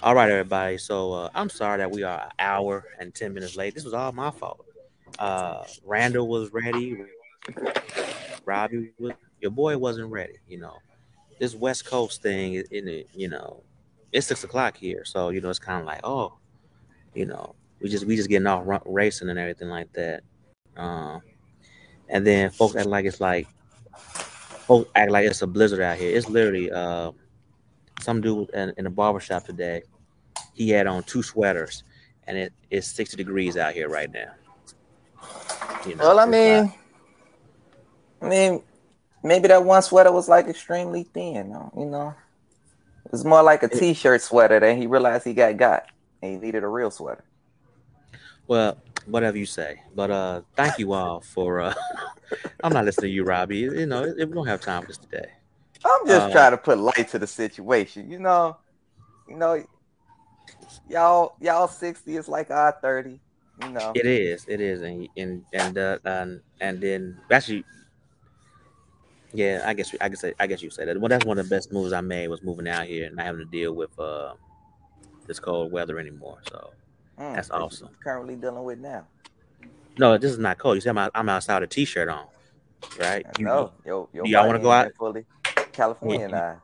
All right, everybody. So uh, I'm sorry that we are an hour and ten minutes late. This was all my fault. Uh, Randall was ready. Robbie, was, your boy wasn't ready. You know, this West Coast thing, in it, you know, it's six o'clock here, so you know it's kind of like, oh, you know, we just we just getting off racing and everything like that. Uh, and then folks act like it's like, folks act like it's a blizzard out here. It's literally uh, some dude in, in the barbershop today. He had on two sweaters, and it is sixty degrees out here right now. You know, well, I mean, I mean, maybe that one sweater was like extremely thin. You know, it was more like a t-shirt sweater. Then he realized he got got, and he needed a real sweater. Well, whatever you say. But uh, thank you all for. Uh, I'm not listening to you, Robbie. You know, we don't have time for this today. I'm just uh, trying to put light to the situation. You know, you know, y'all y'all 60 is like our 30. You know, it is, it is, and and and uh, and, and then actually yeah, I guess I guess I guess you say that. Well, that's one of the best moves I made was moving out here and not having to deal with uh, this cold weather anymore. So mm, that's awesome. Currently dealing with now. No, this is not cold. You see, I'm, I'm outside a t-shirt on, right? You, know, yo, do y'all want to go out? Fully California yeah.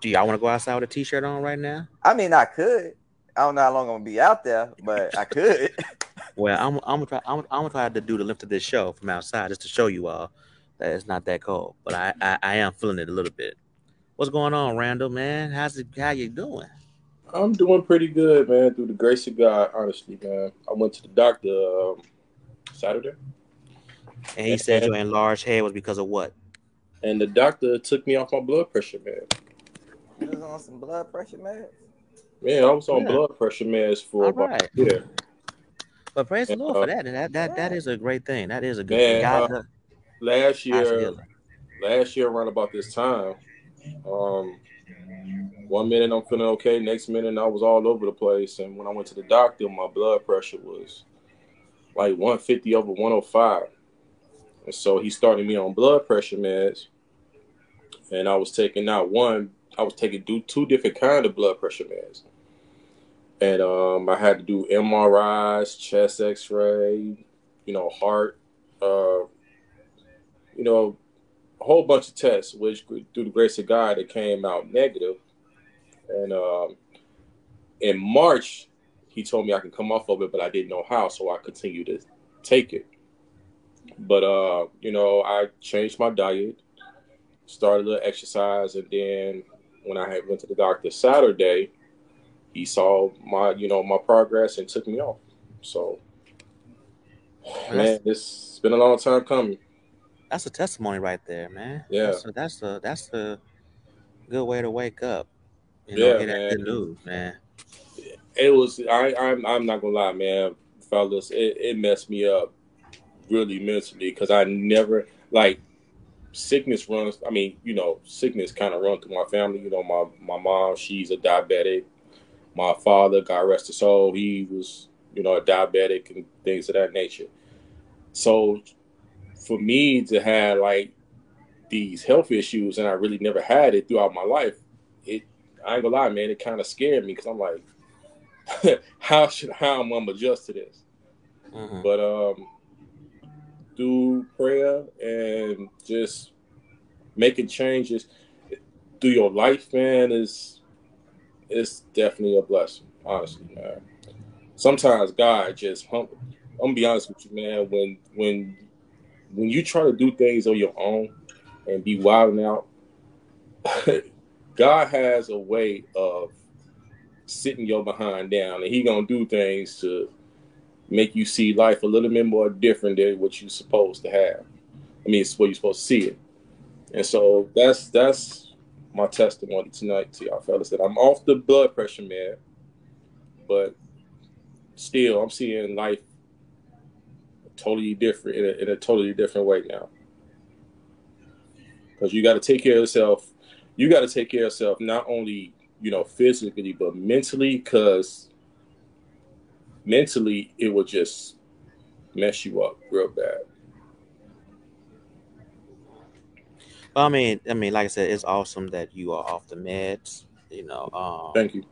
Do y'all want to go outside with a t-shirt on right now? I mean, I could. I don't know how long I'm gonna be out there, but I could. well, I'm, I'm gonna try. I'm, I'm gonna try to do the lift of this show from outside just to show you all that it's not that cold, but I, I, I am feeling it a little bit. What's going on, Randall? Man, how's it? How you doing? I'm doing pretty good, man. Through the grace of God, honestly, man. I went to the doctor um, Saturday, and he said your enlarged head was because of what? And the doctor took me off my blood pressure, man. You was on some blood pressure meds. Man, I was on yeah. blood pressure meds for All about right. a year. But praise the Lord uh, for that, and that that that is a great thing. That is a good man, thing. God, uh, last year, last year around about this time, um, one minute I'm feeling okay, next minute I was all over the place. And when I went to the doctor, my blood pressure was like 150 over 105. And so he started me on blood pressure meds. And I was taking out one, I was taking do two different kind of blood pressure meds. And um, I had to do MRIs, chest X-ray, you know, heart, uh, you know, a whole bunch of tests, which through the grace of God, it came out negative. And um, in March, he told me I could come off of it, but I didn't know how, so I continued to take it. But uh, you know, I changed my diet, started a little exercise, and then when I had went to the doctor Saturday, he saw my you know my progress and took me off. So, man, it's been a long time coming that's a testimony right there, man. Yeah, that's a, that's a that's a good way to wake up. You know, yeah, man. Good news, man. It was. I, I'm. I'm not gonna lie, man, fellas. It, it messed me up really mentally because I never like sickness runs. I mean, you know, sickness kind of run through my family. You know, my my mom, she's a diabetic. My father, God rest his soul, he was, you know, a diabetic and things of that nature. So for me to have like these health issues and I really never had it throughout my life, it I ain't gonna lie, man, it kind of scared me because I'm like, how should how am I gonna adjust to this? Mm-hmm. But um, through prayer just making changes through your life, man, is it's definitely a blessing, honestly, man. Sometimes God just I'm gonna be honest with you, man. When when when you try to do things on your own and be wilding out, God has a way of sitting your behind down, and He gonna do things to make you see life a little bit more different than what you're supposed to have. I mean, it's what you're supposed to see it. And so that's that's my testimony tonight to y'all fellas that I'm off the blood pressure man, but still I'm seeing life totally different in a, in a totally different way now. Because you got to take care of yourself. You got to take care of yourself not only you know physically but mentally, because mentally it will just mess you up real bad. Well, I mean, I mean, like I said, it's awesome that you are off the meds. You know. Um, Thank you.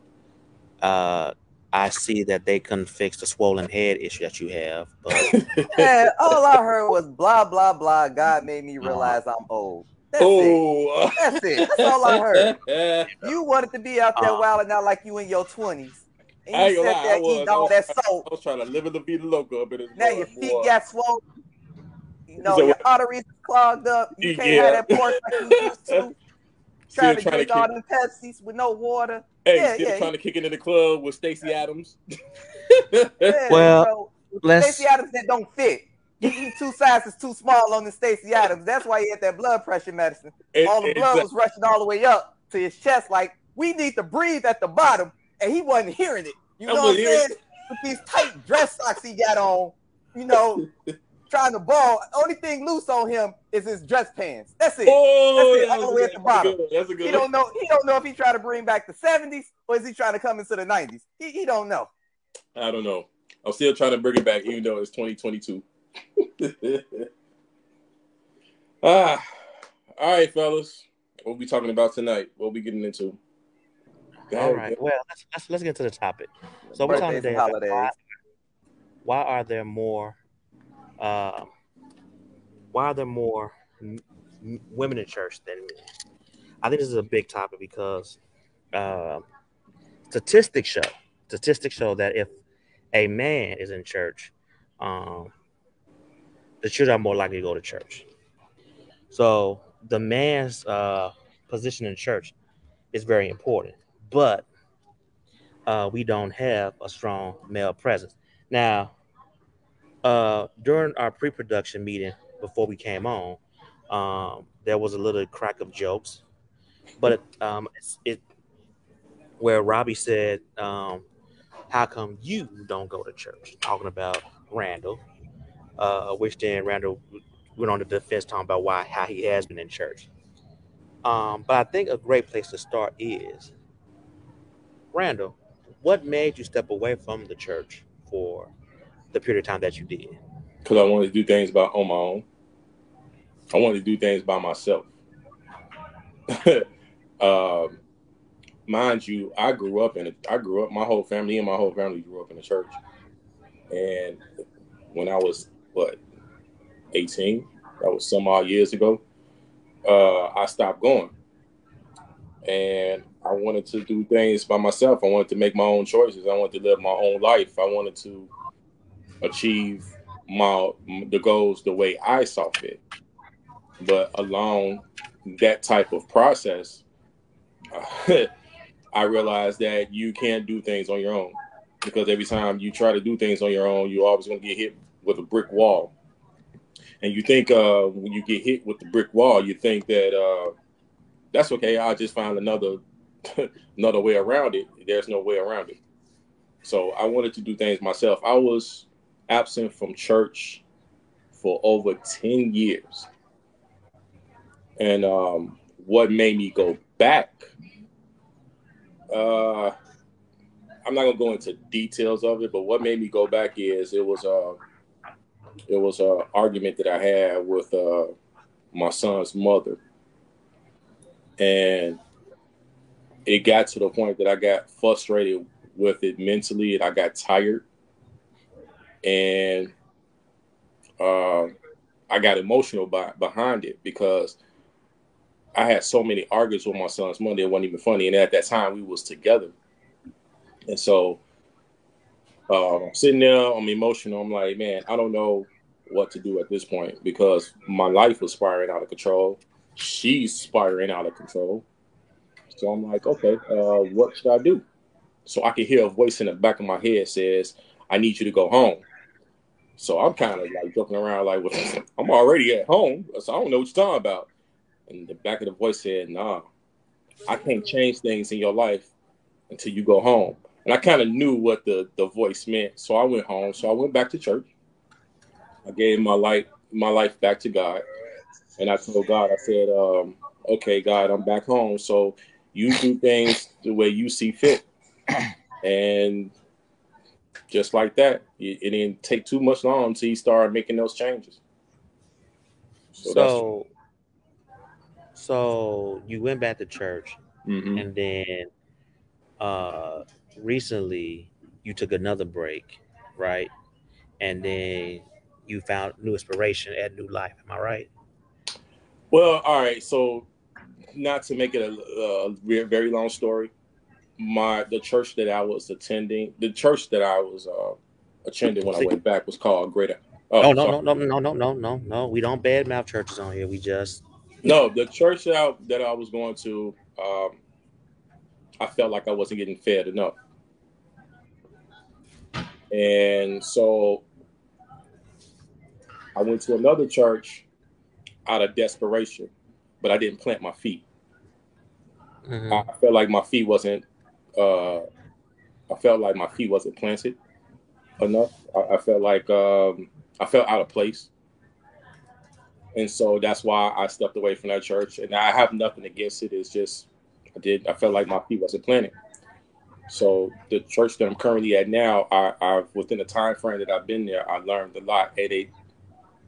Uh, I see that they couldn't fix the swollen head issue that you have. But yeah, all I heard was blah blah blah. God made me realize uh-huh. I'm old. That's oh, it. That's it. That's all I heard. you wanted to be out there uh, wilding out like you in your twenties. And you I sat lie, there eating all that salt. I was trying to live in the Vida Loca up in Now your feet boy. got swollen. You know, so, your arteries clogged up. You can't yeah. have that pork like you used to. trying to drink all the Pepsis with no water. Hey, yeah, still yeah. trying to kick it in the club with Stacy Adams. yeah, well, let's... Stacy Adams that don't fit. He eat two sizes too small on the Stacy Adams. That's why he had that blood pressure medicine. And, all the blood was rushing all the way up to his chest. Like we need to breathe at the bottom, and he wasn't hearing it. You know what I'm saying? With these tight dress socks he got on, you know, trying to ball. Only thing loose on him is his dress pants. That's it. Oh, That's it. All the way at the bottom. That's a good he don't know. He don't know if he trying to bring back the '70s or is he trying to come into the '90s. He, he don't know. I don't know. I'm still trying to bring it back, even though it's 2022. ah, all right, fellas. What we talking about tonight? What we getting into? All right. Well, let's, let's let's get to the topic. So we're talking today holidays. Why, why are there more uh, why are there more m- women in church than men? I think this is a big topic because uh, statistics show statistics show that if a man is in church, um, the children are more likely to go to church. So the man's uh, position in church is very important, but uh, we don't have a strong male presence. Now, uh, during our pre-production meeting before we came on, um, there was a little crack of jokes, but it, um, it where Robbie said, um, "How come you don't go to church?" Talking about Randall, uh, which then Randall went on the defense talking about why how he has been in church. Um, but I think a great place to start is Randall. What made you step away from the church for the period of time that you did? Because I wanted to do things by on my own. I wanted to do things by myself. um, mind you, I grew up in it. I grew up. My whole family and my whole family grew up in the church. And when I was what eighteen, that was some odd years ago. Uh, I stopped going, and I wanted to do things by myself. I wanted to make my own choices. I wanted to live my own life. I wanted to achieve my the goals the way I saw fit. But along that type of process, I realized that you can't do things on your own because every time you try to do things on your own, you're always going to get hit with a brick wall. And you think uh, when you get hit with the brick wall, you think that uh, that's okay. I'll just find another another way around it. There's no way around it. So I wanted to do things myself. I was absent from church for over 10 years. And um, what made me go back, uh, I'm not gonna go into details of it, but what made me go back is it was a uh, it was a argument that I had with uh, my son's mother, and it got to the point that I got frustrated with it mentally, and I got tired, and uh, I got emotional by, behind it because I had so many arguments with my son's mother. It wasn't even funny, and at that time we was together, and so uh, I'm sitting there. I'm emotional. I'm like, man, I don't know what to do at this point because my life was spiraling out of control. She's spiraling out of control. So I'm like, okay, uh, what should I do? So I can hear a voice in the back of my head says, I need you to go home. So I'm kind of like joking around, like, well, I'm already at home, so I don't know what you're talking about. And the back of the voice said, Nah, I can't change things in your life until you go home. And I kind of knew what the the voice meant, so I went home. So I went back to church. I gave my life my life back to God, and I told God, I said, um, "Okay, God, I'm back home. So you do things the way you see fit." And just like that. It, it, didn't take too much long until he started making those changes. So, so, so you went back to church, mm-hmm. and then uh, recently you took another break, right? And then you found new inspiration and new life. Am I right? Well, all right. So, not to make it a, a very long story, my the church that I was attending, the church that I was uh, attending when I went back was called Greater. Oh, no, no, no, no, no, no, no, no. We don't badmouth churches on here. We just no. The church that I, that I was going to, um, I felt like I wasn't getting fed enough, and so I went to another church out of desperation, but I didn't plant my feet. Mm-hmm. I felt like my feet wasn't. Uh, I felt like my feet wasn't planted enough. I, I felt like um, I felt out of place, and so that's why I stepped away from that church. And I have nothing against it. It's just I did. I felt like my feet wasn't planted. So the church that I'm currently at now, I, I within the time frame that I've been there, I learned a lot. And, a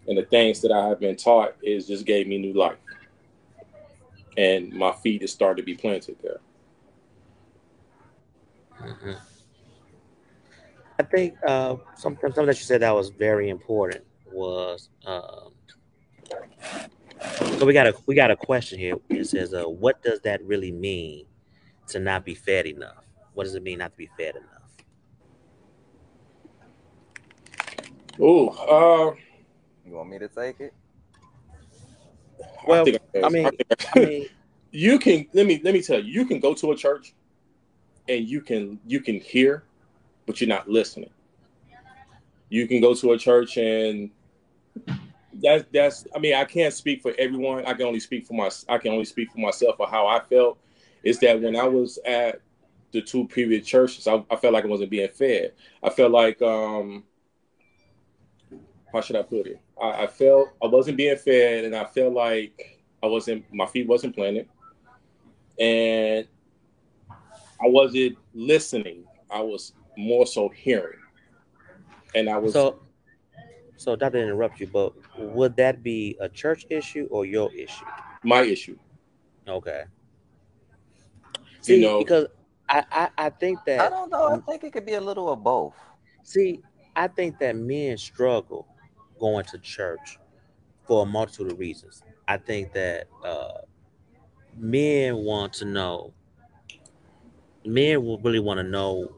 and the things that I have been taught is just gave me new life. And my feet has started to be planted there. Mm-hmm. I think uh, something, something that you said that was very important was um, so we got a we got a question here. It says, uh, "What does that really mean to not be fed enough? What does it mean not to be fed enough?" Oh, uh, you want me to take it? Well, I, I mean, I mean, you can let me let me tell you, you can go to a church and you can you can hear, but you're not listening. You can go to a church and that's that's I mean I can't speak for everyone. I can only speak for my I can only speak for myself or how I felt. Is that when I was at the two previous churches, I, I felt like I wasn't being fed. I felt like um how should I put it? I, I felt I wasn't being fed, and I felt like I wasn't my feet wasn't planted, and I wasn't listening. I was more so hearing, and I was so. So, not to interrupt you, but would that be a church issue or your issue? My issue. Okay. See, you know, because I, I, I think that I don't know. I think it could be a little of both. See, I think that men struggle going to church for a multitude of reasons. I think that uh, men want to know, men will really want to know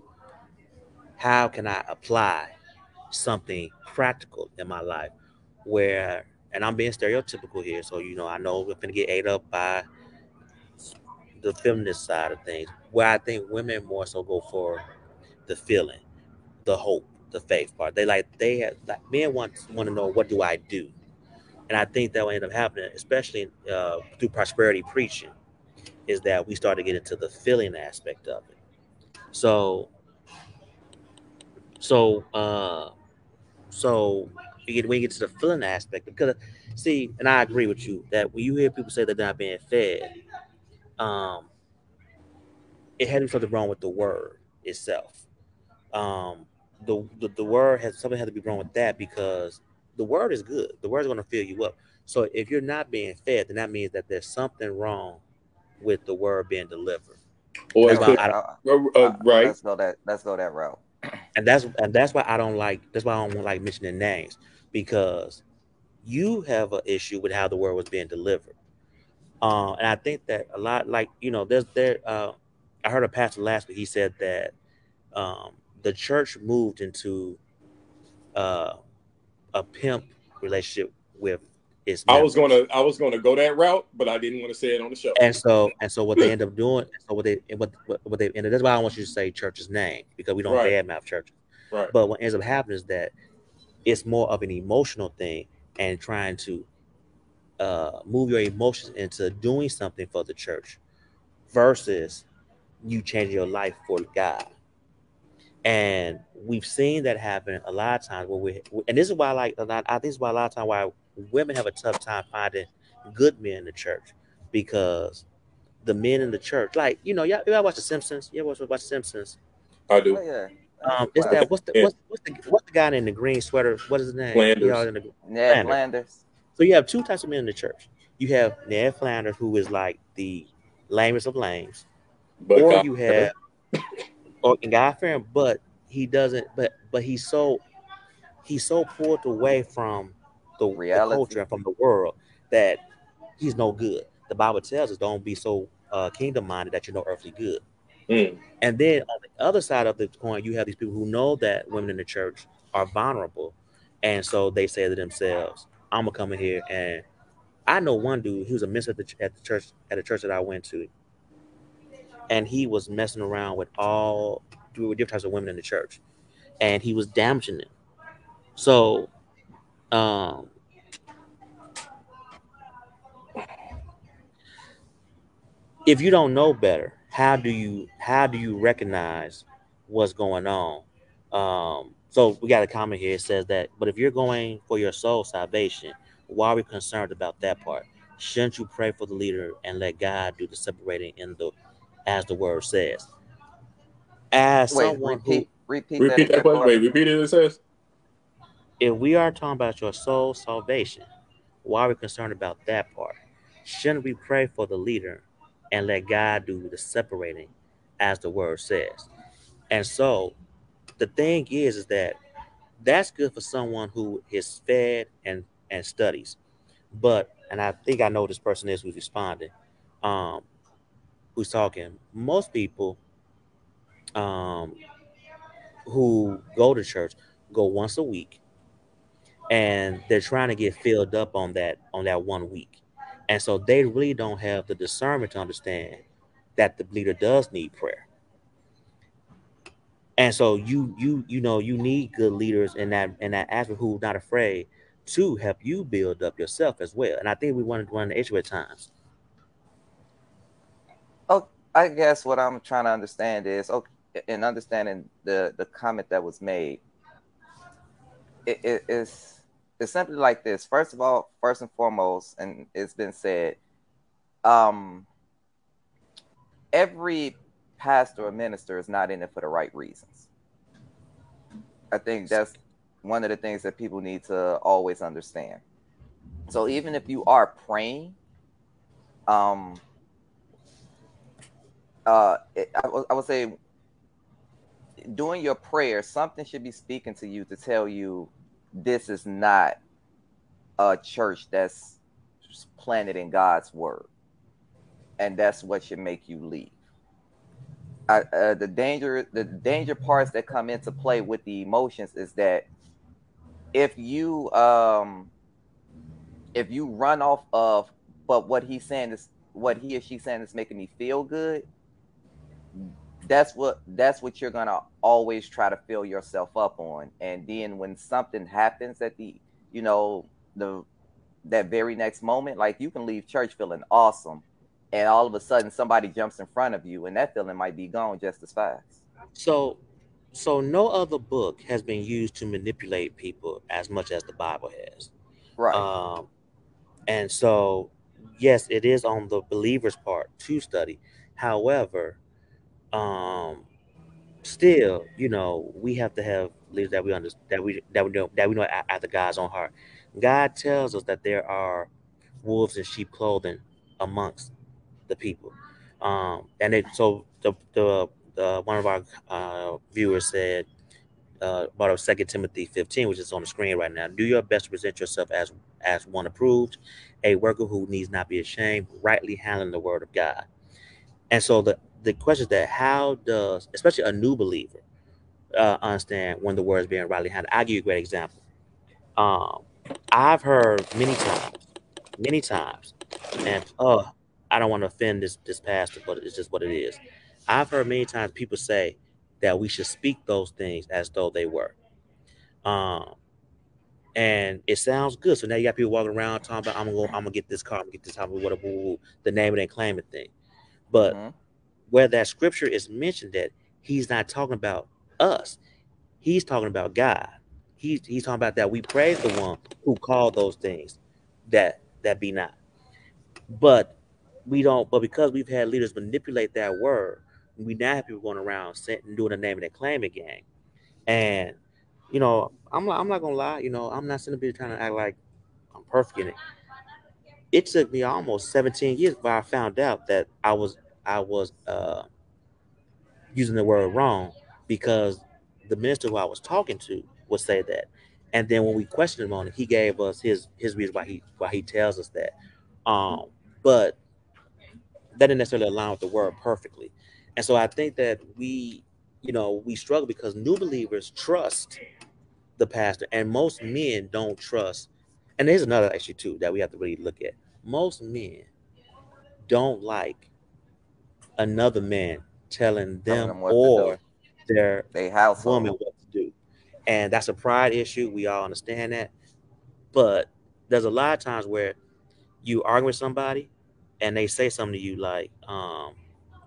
how can I apply something practical in my life? Where, and I'm being stereotypical here, so you know, I know we're gonna get ate up by the feminist side of things, where I think women more so go for the feeling, the hope, the faith part. They like they have like men want want to know what do I do, and I think that will end up happening, especially uh, through prosperity preaching, is that we start to get into the feeling aspect of it. So, so, uh, so you get when get to the feeling aspect because see, and I agree with you that when you hear people say they're not being fed, um, it had something wrong with the word itself. Um, the, the, the word has something had to be wrong with that because the word is good. The word is going to fill you up. So if you're not being fed, then that means that there's something wrong with the word being delivered. Or could, uh, uh, right. Let's go that. Let's go that route. And that's and that's why I don't like. That's why I don't like mentioning names because you have an issue with how the word was being delivered. Uh, and I think that a lot, like you know, there's there. Uh, I heard a pastor last week. He said that um, the church moved into uh, a pimp relationship with Members. I was gonna I was gonna go that route, but I didn't want to say it on the show. And so and so what they end up doing, so what they what what they and that's why I want you to say church's name because we don't right. badmouth churches. Right. But what ends up happening is that it's more of an emotional thing and trying to uh, move your emotions into doing something for the church versus you change your life for God. And we've seen that happen a lot of times where we, and this is why, I like, I think this is why a lot of times why women have a tough time finding good men in the church because the men in the church, like, you know, y'all, y'all watch The Simpsons? You ever watch, watch The Simpsons? I do. Oh, yeah. Um, is that what's the what's, what's the what's the guy in the green sweater? What is his name? Flanders. The, Ned Flanders. Flanders. So you have two types of men in the church. You have Ned Flanders, who is like the lamest of lames, but or God. you have or God fearing, but he doesn't. But but he's so he's so pulled away from the, the culture and from the world that he's no good. The Bible tells us, "Don't be so uh, kingdom minded that you're no earthly good." Mm. And then on the other side of the coin, you have these people who know that women in the church are vulnerable, and so they say to themselves, "I'm gonna come in here and." I know one dude. He was a minister at the, at the church at the church that I went to, and he was messing around with all different types of women in the church, and he was damaging them. So, um, if you don't know better, how do you how do you recognize what's going on? Um, so we got a comment here. It says that, but if you're going for your soul salvation, why are we concerned about that part? Shouldn't you pray for the leader and let God do the separating in the as the word says? As Wait, someone repeat, who repeat, repeat that, that question. Wait, repeat it. It says, if we are talking about your soul salvation, why are we concerned about that part? Shouldn't we pray for the leader and let God do the separating, as the word says? And so, the thing is, is that that's good for someone who is fed and and studies, but and I think I know this person is who's responding. Um, who's talking. Most people um, who go to church go once a week and they're trying to get filled up on that on that one week. And so they really don't have the discernment to understand that the leader does need prayer. And so you you you know you need good leaders in that in that aspect who not afraid to help you build up yourself as well. And i think we wanted to run the issue at times. Oh, I guess what I'm trying to understand is okay, in understanding the the comment that was made, it, it, it's simply like this. First of all, first and foremost, and it's been said, um, every pastor or minister is not in it for the right reasons. I think that's one of the things that people need to always understand. So even if you are praying, um, uh, it, would say doing your prayer, something should be speaking to you to tell you this is not a church that's planted in God's word, and that's what should make you leave. I, uh, the danger, the danger parts that come into play with the emotions is that if you um if you run off of but what he's saying is what he or she's saying is making me feel good that's what that's what you're gonna always try to fill yourself up on. And then when something happens at the you know the that very next moment like you can leave church feeling awesome and all of a sudden somebody jumps in front of you and that feeling might be gone just as fast. So so no other book has been used to manipulate people as much as the bible has. Right. Um and so yes it is on the believer's part to study. However um still you know we have to have leaders that we understand that we that we know that we know after god's own heart god tells us that there are wolves in sheep clothing amongst the people um and it so the the, the one of our uh, viewers said uh, about Second Timothy 15, which is on the screen right now. Do your best to present yourself as as one approved, a worker who needs not be ashamed, rightly handling the word of God. And so the the question is that how does, especially a new believer, uh, understand when the word is being rightly handled? I'll give you a great example. Um, I've heard many times, many times, and oh, I don't want to offend this this pastor, but it's just what it is. I've heard many times people say that we should speak those things as though they were. Um, and it sounds good. So now you got people walking around talking about I'm gonna go, I'm gonna get this car, I'm gonna get this whatever, the name it and claim it thing. But mm-hmm where that scripture is mentioned that he's not talking about us. He's talking about God. He's he's talking about that we praise the one who called those things that that be not. But we don't, but because we've had leaders manipulate that word, we now have people going around and doing the name of their claim again. And you know, I'm I'm not gonna lie, you know, I'm not sitting here trying to act like I'm perfect in it. It took me almost 17 years before I found out that I was I was uh, using the word wrong because the minister who I was talking to would say that. And then when we questioned him on it, he gave us his his reason why he why he tells us that. Um, but that didn't necessarily align with the word perfectly. And so I think that we, you know, we struggle because new believers trust the pastor, and most men don't trust. And there's another issue too that we have to really look at. Most men don't like another man telling them, or their they house woman what to do. And that's a pride issue. We all understand that. But there's a lot of times where you argue with somebody and they say something to you like, um,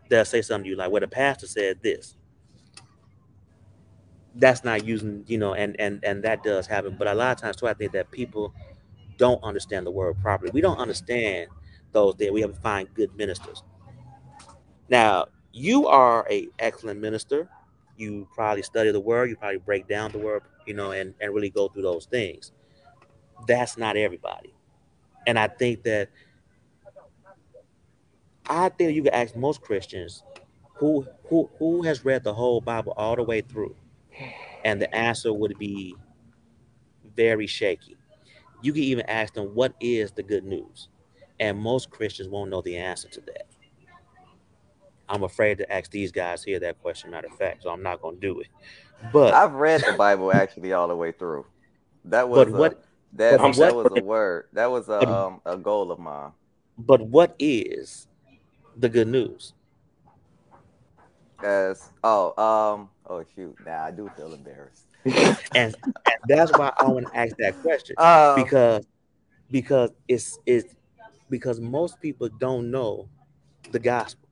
they'll say something to you like, well, the pastor said this. That's not using, you know, and and and that does happen. But a lot of times too, I think that people don't understand the word properly. We don't understand those that we have to find good ministers. Now, you are a excellent minister. You probably study the word, you probably break down the word, you know, and, and really go through those things. That's not everybody. And I think that I think you can ask most Christians who who who has read the whole Bible all the way through, and the answer would be very shaky. You can even ask them what is the good news, and most Christians won't know the answer to that. I'm afraid to ask these guys here that question. Matter of fact, so I'm not going to do it. But I've read the Bible actually all the way through. That was a, what that, that was a word. That was a um, a goal of mine. But what is the good news? As oh um oh shoot now I do feel embarrassed. and, and that's why I want to ask that question um, because because it's it's because most people don't know the gospel,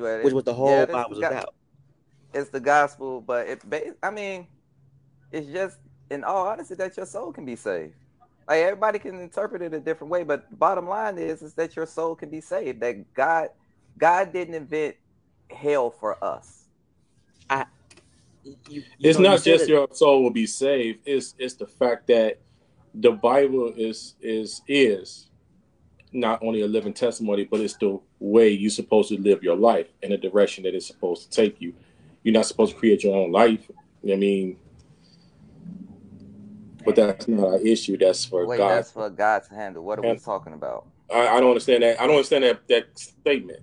well, which was the whole yeah, Bible was about. It's the gospel, but it I mean, it's just in all honesty that your soul can be saved. Like everybody can interpret it a different way, but the bottom line is is that your soul can be saved. That God God didn't invent hell for us. I. You, you it's know, not you just it. your soul will be saved. It's it's the fact that the Bible is is is not only a living testimony, but it's the way you're supposed to live your life in the direction that it's supposed to take you. You're not supposed to create your own life. I mean, but that's not an issue. That's for Wait, God. That's for God to handle. What are and we talking about? I, I, don't understand that. I don't understand that that statement.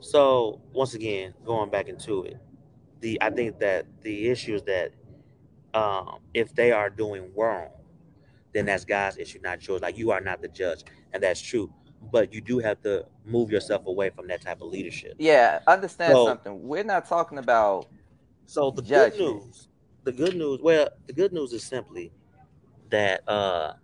So once again, going back into it, the I think that the issue is that um, if they are doing wrong, then that's God's issue, not yours. Like you are not the judge, and that's true. But you do have to move yourself away from that type of leadership. Yeah, understand so, something. We're not talking about. So the judgment. good news, the good news. Well, the good news is simply that uh,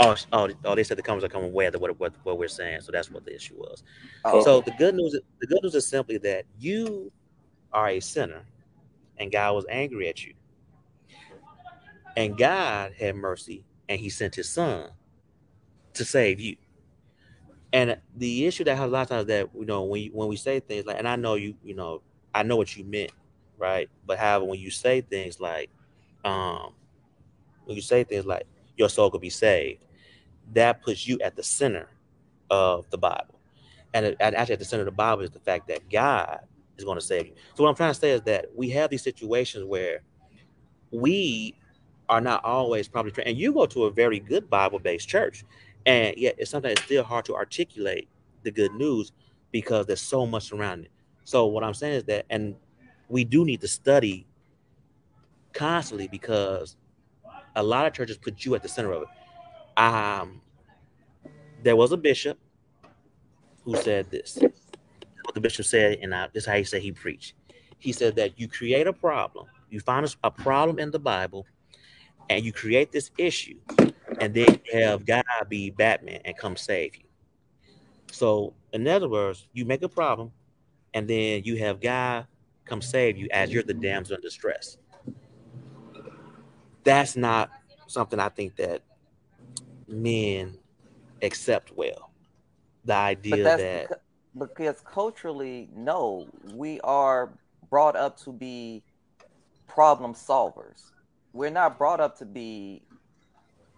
Oh, oh, oh! They said the comments are coming aware of what, what what we're saying, so that's what the issue was. Oh. So the good news, the good news is simply that you are a sinner, and God was angry at you, and God had mercy, and He sent His Son to save you. And the issue that has a lot of times that you know when you, when we say things like, and I know you, you know, I know what you meant, right? But however, when you say things like, um, when you say things like your soul could be saved, that puts you at the center of the Bible. And, and actually, at the center of the Bible is the fact that God is going to save you. So, what I'm trying to say is that we have these situations where we are not always probably trained. And you go to a very good Bible based church, and yet it's something that's still hard to articulate the good news because there's so much around it. So, what I'm saying is that, and we do need to study constantly because a lot of churches put you at the center of it um, there was a bishop who said this. What the bishop said, and I, this is how he said he preached. He said that you create a problem, you find a, a problem in the Bible, and you create this issue, and then you have God be Batman and come save you. So, in other words, you make a problem, and then you have God come save you as you're the damsel in distress. That's not something I think that men accept well. The idea that because, because culturally, no, we are brought up to be problem solvers. We're not brought up to be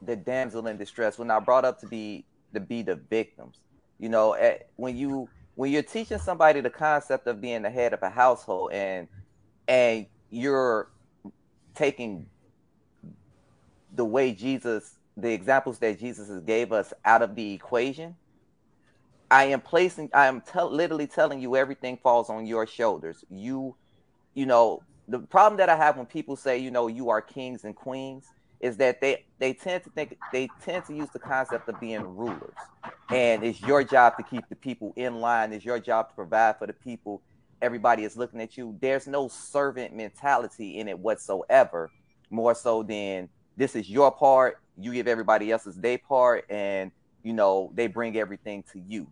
the damsel in distress. We're not brought up to be to be the victims. You know, at, when you when you're teaching somebody the concept of being the head of a household and and you're taking the way Jesus, the examples that Jesus gave us out of the equation, I am placing, I am te- literally telling you everything falls on your shoulders. You, you know, the problem that I have when people say, you know, you are kings and queens is that they they tend to think they tend to use the concept of being rulers. And it's your job to keep the people in line. It's your job to provide for the people. Everybody is looking at you. There's no servant mentality in it whatsoever more so than this is your part. You give everybody else's day part and you know they bring everything to you.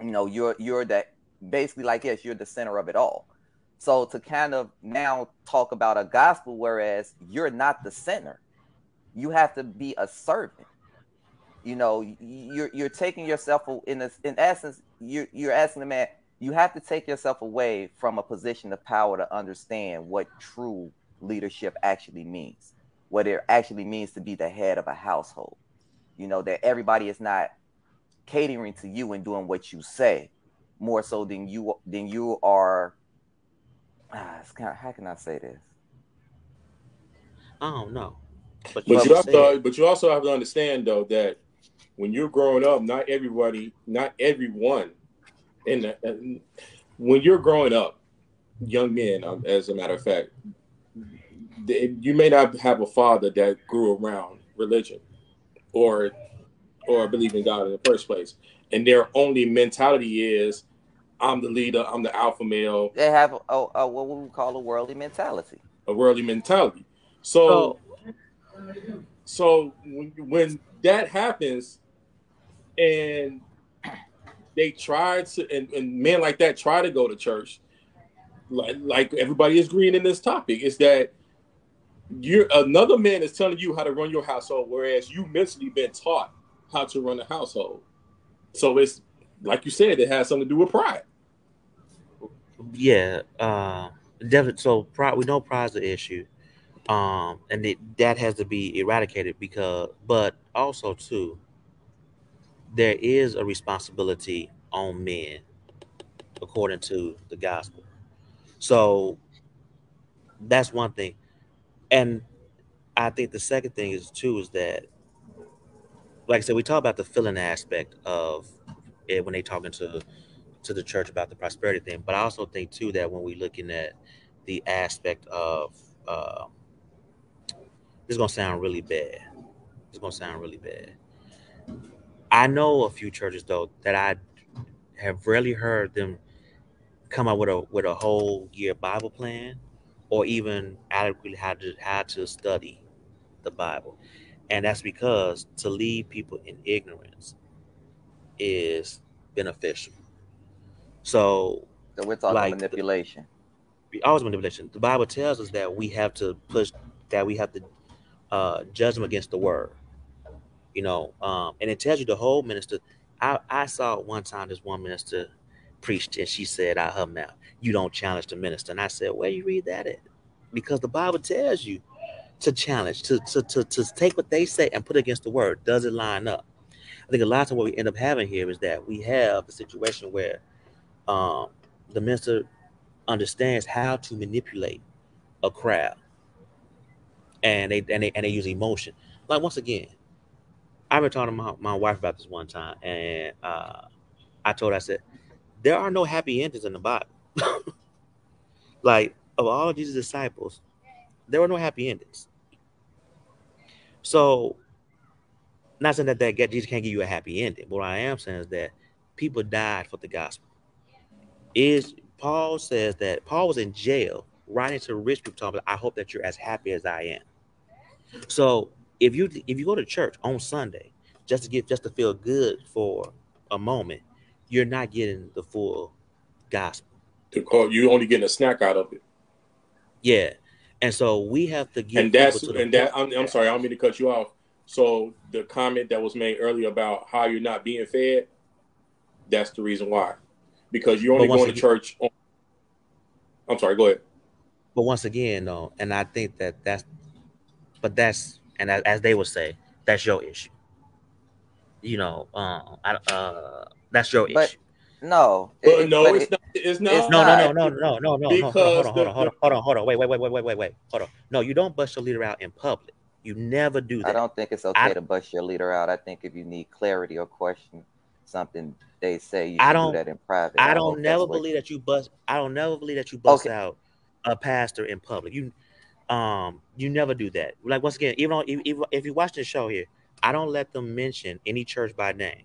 You know you're you're that basically like yes you're the center of it all so to kind of now talk about a gospel whereas you're not the center you have to be a servant. You know, you're you're taking yourself in a, in essence, you're you're asking the man, you have to take yourself away from a position of power to understand what true leadership actually means, what it actually means to be the head of a household. You know, that everybody is not catering to you and doing what you say, more so than you than you are. Ah, it's kind of, how can I say this? I don't know. But, but you have to, but you also have to understand though that when you're growing up, not everybody, not everyone, and when you're growing up, young men, um, as a matter of fact, they, you may not have a father that grew around religion, or or believe in God in the first place, and their only mentality is, "I'm the leader, I'm the alpha male." They have a, a what we call a worldly mentality. A worldly mentality. So, so so when, when that happens, and they try to, and, and men like that try to go to church, like like everybody is agreeing in this topic, is that you're another man is telling you how to run your household, whereas you mentally been taught how to run a household. So it's like you said, it has something to do with pride. Yeah, uh, definitely. So we know pride's the issue um, and it, that has to be eradicated because, but also too, there is a responsibility on men according to the gospel. So that's one thing, and I think the second thing is too is that, like I said, we talk about the filling aspect of it when they talking to to the church about the prosperity thing, but I also think too that when we're looking at the aspect of uh, this is gonna sound really bad. It's gonna sound really bad. I know a few churches though that I have rarely heard them come up with a with a whole year Bible plan or even adequately how to how to study the Bible. And that's because to leave people in ignorance is beneficial. So, so we're talking like manipulation. The, always manipulation. The Bible tells us that we have to push that we have to uh, judgment against the word. You know, um, and it tells you the whole minister. I, I saw one time this one minister preached and she said out her mouth, You don't challenge the minister. And I said, Where you read that at? Because the Bible tells you to challenge, to, to, to, to take what they say and put it against the word. Does it line up? I think a lot of what we end up having here is that we have a situation where um, the minister understands how to manipulate a crowd and they and they and they use emotion. Like once again, I've been talking to my, my wife about this one time, and uh, I told her I said there are no happy endings in the Bible. like of all of Jesus' disciples, there were no happy endings. So, not saying that that Jesus can't give you a happy ending. But what I am saying is that people died for the gospel. Is Paul says that Paul was in jail writing to rich people talking about, I hope that you're as happy as I am. So if you if you go to church on Sunday just to get just to feel good for a moment, you're not getting the full gospel. To call you only getting a snack out of it. Yeah. And so we have to get and that's and that I'm, I'm sorry, I don't mean to cut you off. So the comment that was made earlier about how you're not being fed, that's the reason why. Because you're only going to church on, I'm sorry, go ahead. But once again, though, and I think that that's but that's and as they would say, that's your issue. You know, um, I, uh, that's your but, issue. No, it, no, it's, not, it's not. It's no, no, no, no, no, no, no. Because hold on, hold on, hold on, hold on, hold on. Wait, wait, wait, wait, wait, wait, wait. Hold on. No, you don't bust your leader out in public. You never do that. I don't think it's okay I, to bust your leader out. I think if you need clarity or question something they say, you I don't, do that in private. I, I don't never believe that you bust. I don't never believe that you bust okay. out a pastor in public. You, um, you never do that. Like once again, even, on, even if you watch the show here, I don't let them mention any church by name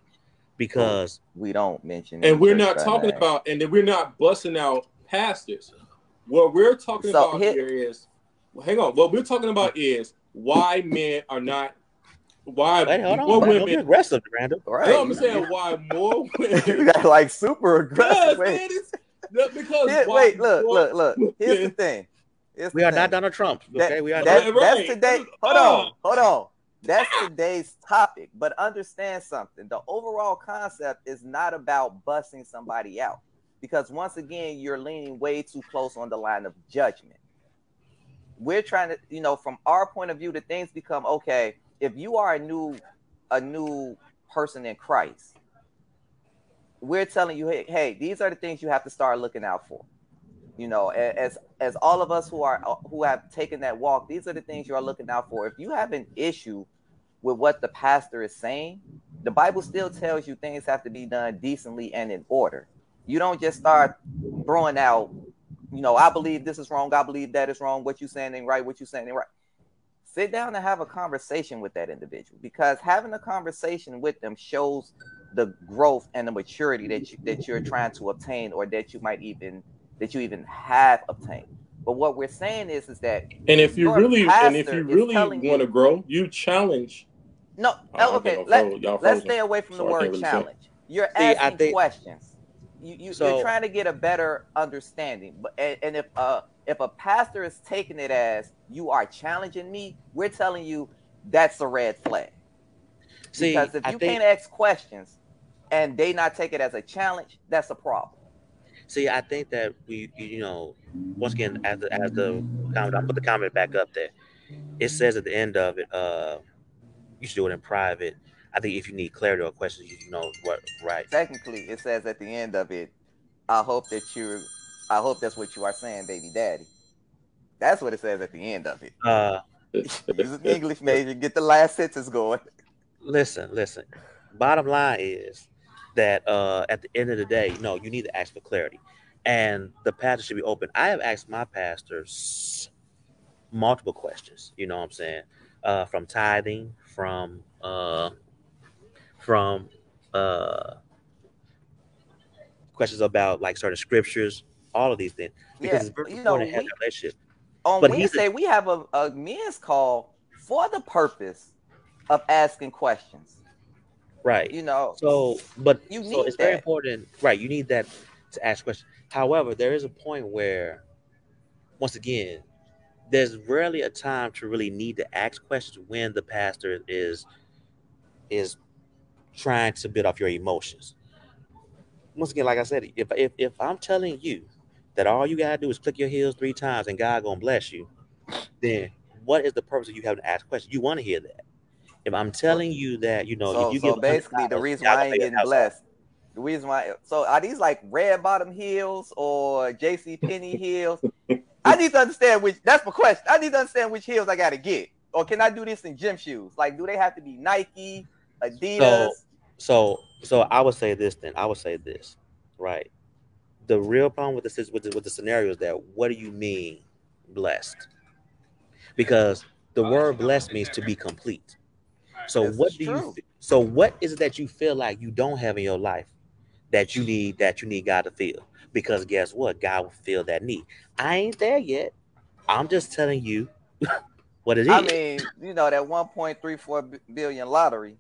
because we don't mention. And we're not talking name. about, and we're not busting out pastors. What we're talking so about hit, here is, well, hang on. What we're talking about is why men are not. Why Wait, hold more on, women be aggressive, Randall? Right. No, I'm saying why more women. you got like super aggressive. Yes, man, because yeah, wait, look, look, look. Here's the thing. Here's we the are thing. not Donald Trump. Okay, that, we are. That, not. That's today. Hold on, hold on. That's today's topic. But understand something. The overall concept is not about busting somebody out. Because once again, you're leaning way too close on the line of judgment. We're trying to, you know, from our point of view, the things become okay. If you are a new, a new person in Christ, we're telling you, hey, hey, these are the things you have to start looking out for. You know, as as all of us who are who have taken that walk, these are the things you are looking out for. If you have an issue with what the pastor is saying, the Bible still tells you things have to be done decently and in order. You don't just start throwing out, you know, I believe this is wrong, I believe that is wrong, what you saying ain't right, what you saying ain't right. Sit down and have a conversation with that individual because having a conversation with them shows the growth and the maturity that you that you're trying to obtain or that you might even that you even have obtained. But what we're saying is is that and if you really and if you really want to grow, you challenge no, oh, okay. Let, us stay away from the word really challenge. Say. You're asking think, questions. You, you so, you're trying to get a better understanding. But and, and if uh if a pastor is taking it as you are challenging me, we're telling you that's a red flag. See, because if you think, can't ask questions and they not take it as a challenge, that's a problem. See, I think that we, you know, once again, as the, as the comment, I put the comment back up there. It says at the end of it, uh, you should do it in private. I think if you need clarity or questions, you know what, right? Technically, it says at the end of it, I hope that you, I hope that's what you are saying, baby daddy. That's what it says at the end of it. Uh, He's an English major. Get the last sentence going. Listen, listen. Bottom line is that uh, at the end of the day, no, you need to ask for clarity, and the pastor should be open. I have asked my pastors multiple questions. You know what I'm saying? Uh, from tithing, from uh, from uh, questions about like certain scriptures, all of these things, because yeah, it's very important to have that relationship. On but Wednesday, we have a, a men's call for the purpose of asking questions. Right. You know. So, but you need so it's that. very important. Right. You need that to ask questions. However, there is a point where, once again, there's rarely a time to really need to ask questions when the pastor is is trying to bid off your emotions. Once again, like I said, if if if I'm telling you that all you gotta do is click your heels three times and God gonna bless you, then what is the purpose of you having to ask questions? You want to hear that. If I'm telling you that, you know, so, if you so basically the reason why I ain't getting blessed, the reason why so are these like red bottom heels or JC Penney heels? I need to understand which. That's my question. I need to understand which heels I got to get, or can I do this in gym shoes? Like, do they have to be Nike, Adidas? So, so, so I would say this. Then I would say this, right? The real problem with this with the, with the scenario is that what do you mean blessed? Because the word blessed means to be complete. So what do you? So what is it that you feel like you don't have in your life that you need that you need God to feel? because guess what? God will feel that need. I ain't there yet. I'm just telling you what it is. I mean, you know, that 1.34 billion lottery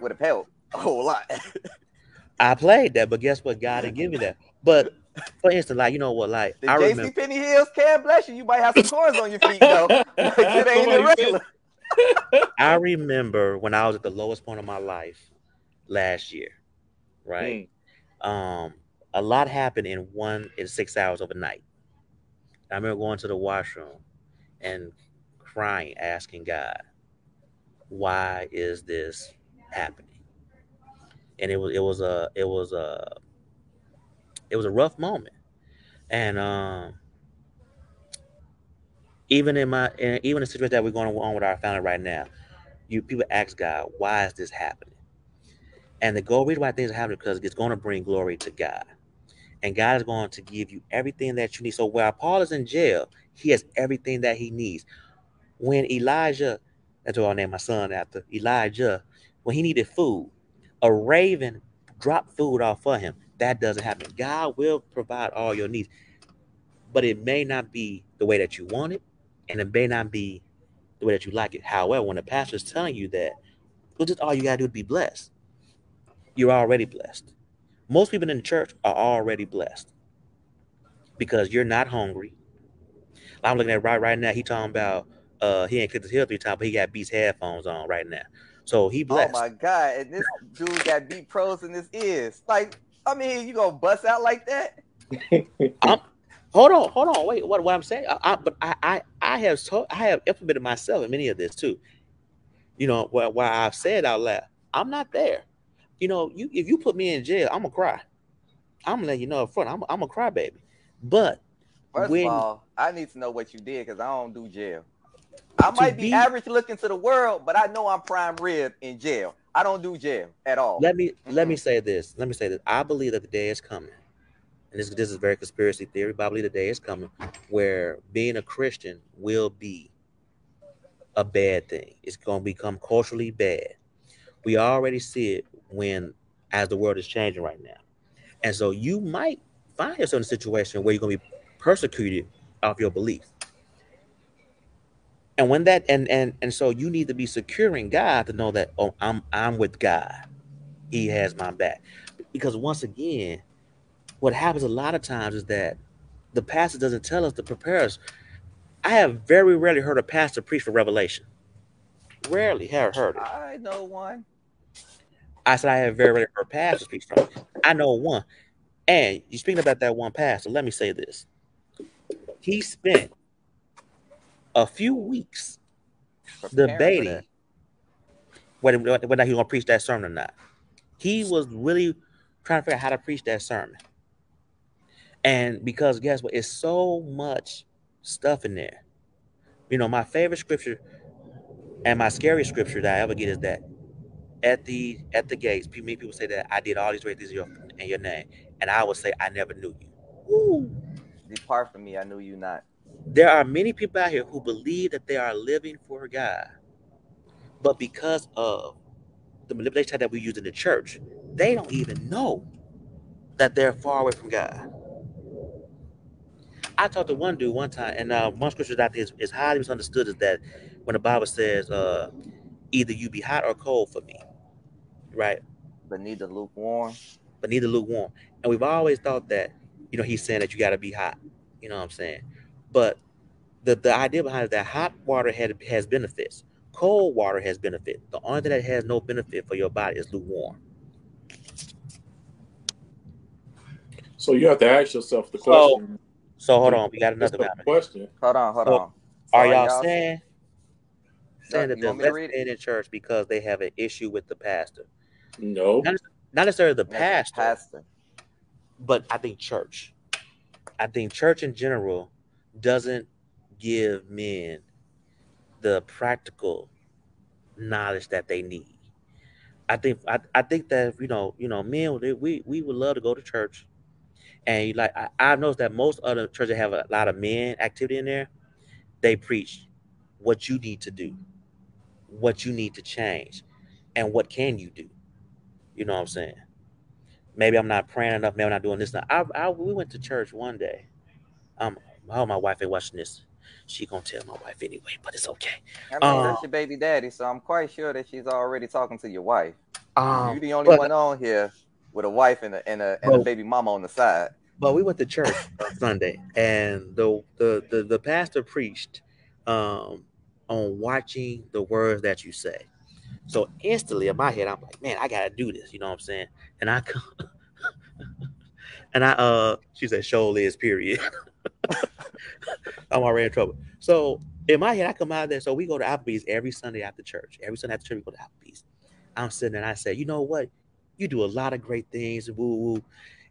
would have helped a whole lot. I played that, but guess what? God didn't give me that. But for instance, like you know what, like the I JC remember, Penny Hills can bless you. You might have some coins on your feet though. it ain't irregular. I remember when I was at the lowest point of my life last year, right? Mm. Um, a lot happened in one in six hours overnight. I remember going to the washroom and crying, asking God, why is this happening? And it was it was a it was a it was a rough moment, and um, even in my even the situation that we're going on with our family right now, you people ask God, why is this happening? And the goal reason why things are happening because it's going to bring glory to God. And God is going to give you everything that you need. So while Paul is in jail, he has everything that he needs. When Elijah, that's what I named my son after, Elijah, when he needed food, a raven drop food off for him. That doesn't happen. God will provide all your needs, but it may not be the way that you want it, and it may not be the way that you like it. However, when the pastor is telling you that, well, just all you gotta do to be blessed. You're already blessed. Most people in the church are already blessed because you're not hungry. I'm looking at right right now. He talking about uh he ain't clicked his heel three times, but he got Beats headphones on right now. So he blessed. Oh my god! And this dude got Beat Pros in his ears. Like, I mean, you gonna bust out like that? I'm, hold on, hold on, wait. What what I'm saying? I, I, but I I I have told, I have implemented myself in many of this too. You know, where I've said out loud, I'm not there. You know, you if you put me in jail, I'm gonna cry. I'm gonna let you know up front. I'm I'm a cry baby. But first when, of all, I need to know what you did because I don't do jail. I might be, be, average looking to the world, but I know I'm prime rib in jail. I don't do jail at all. Let me mm-hmm. let me say this. Let me say this. I believe that the day is coming, and this this is very conspiracy theory. But I believe the day is coming where being a Christian will be a bad thing. It's going to become culturally bad. We already see it when as the world is changing right now, and so you might find yourself in a situation where you're going to be persecuted off your beliefs and when that and and and so you need to be securing God to know that oh I'm I'm with God. He has my back. Because once again, what happens a lot of times is that the pastor doesn't tell us to prepare us. I have very rarely heard a pastor preach for revelation. Rarely have heard it. I know one. I said I have very rarely heard pastors preach from it. I know one. And you speaking about that one pastor, let me say this. He spent a few weeks debating whether, whether he was going to preach that sermon or not. He was really trying to figure out how to preach that sermon. And because guess what? It's so much stuff in there. You know, my favorite scripture and my scariest scripture that I ever get is that at the at the gates, many people say that I did all these great things in your, in your name, and I would say I never knew you. Woo. Depart from me, I knew you not. There are many people out here who believe that they are living for God, but because of the manipulation that we use in the church, they don't even know that they're far away from God. I talked to one dude one time, and uh, one scripture that is, is highly misunderstood is that when the Bible says, uh, either you be hot or cold for me, right? But neither lukewarm. But neither lukewarm. And we've always thought that, you know, he's saying that you got to be hot. You know what I'm saying? But the, the idea behind it that hot water had, has benefits. Cold water has benefit. The only thing that has no benefit for your body is lukewarm. So you have to ask yourself the question. So, so hold on, we got another question. Hold on, hold so, on. Are y'all, y'all saying saying that they're less in church because they have an issue with the pastor? No, not, not necessarily the pastor, pastor, but I think church. I think church in general doesn't give men the practical knowledge that they need. I think I, I think that you know you know men we we would love to go to church, and like I, I've noticed that most other churches have a lot of men activity in there. They preach what you need to do, what you need to change, and what can you do. You know what I'm saying? Maybe I'm not praying enough. Maybe I'm not doing this. Now, I, I we went to church one day. Um, Hope my wife ain't watching this. She gonna tell my wife anyway, but it's okay. I mean, um, that's your baby daddy, so I'm quite sure that she's already talking to your wife. Um, You're the only but, one on here with a wife and a and a, and but, a baby mama on the side. But we went to church Sunday, and the, the the the pastor preached um, on watching the words that you say. So instantly in my head, I'm like, man, I gotta do this. You know what I'm saying? And I come, and I uh, she said, "Show is period." I'm already in trouble. So in my head, I come out there. So we go to Applebee's every Sunday after church. Every Sunday after church, we go to Applebee's. I'm sitting there and I say, you know what? you do a lot of great things, woo woo.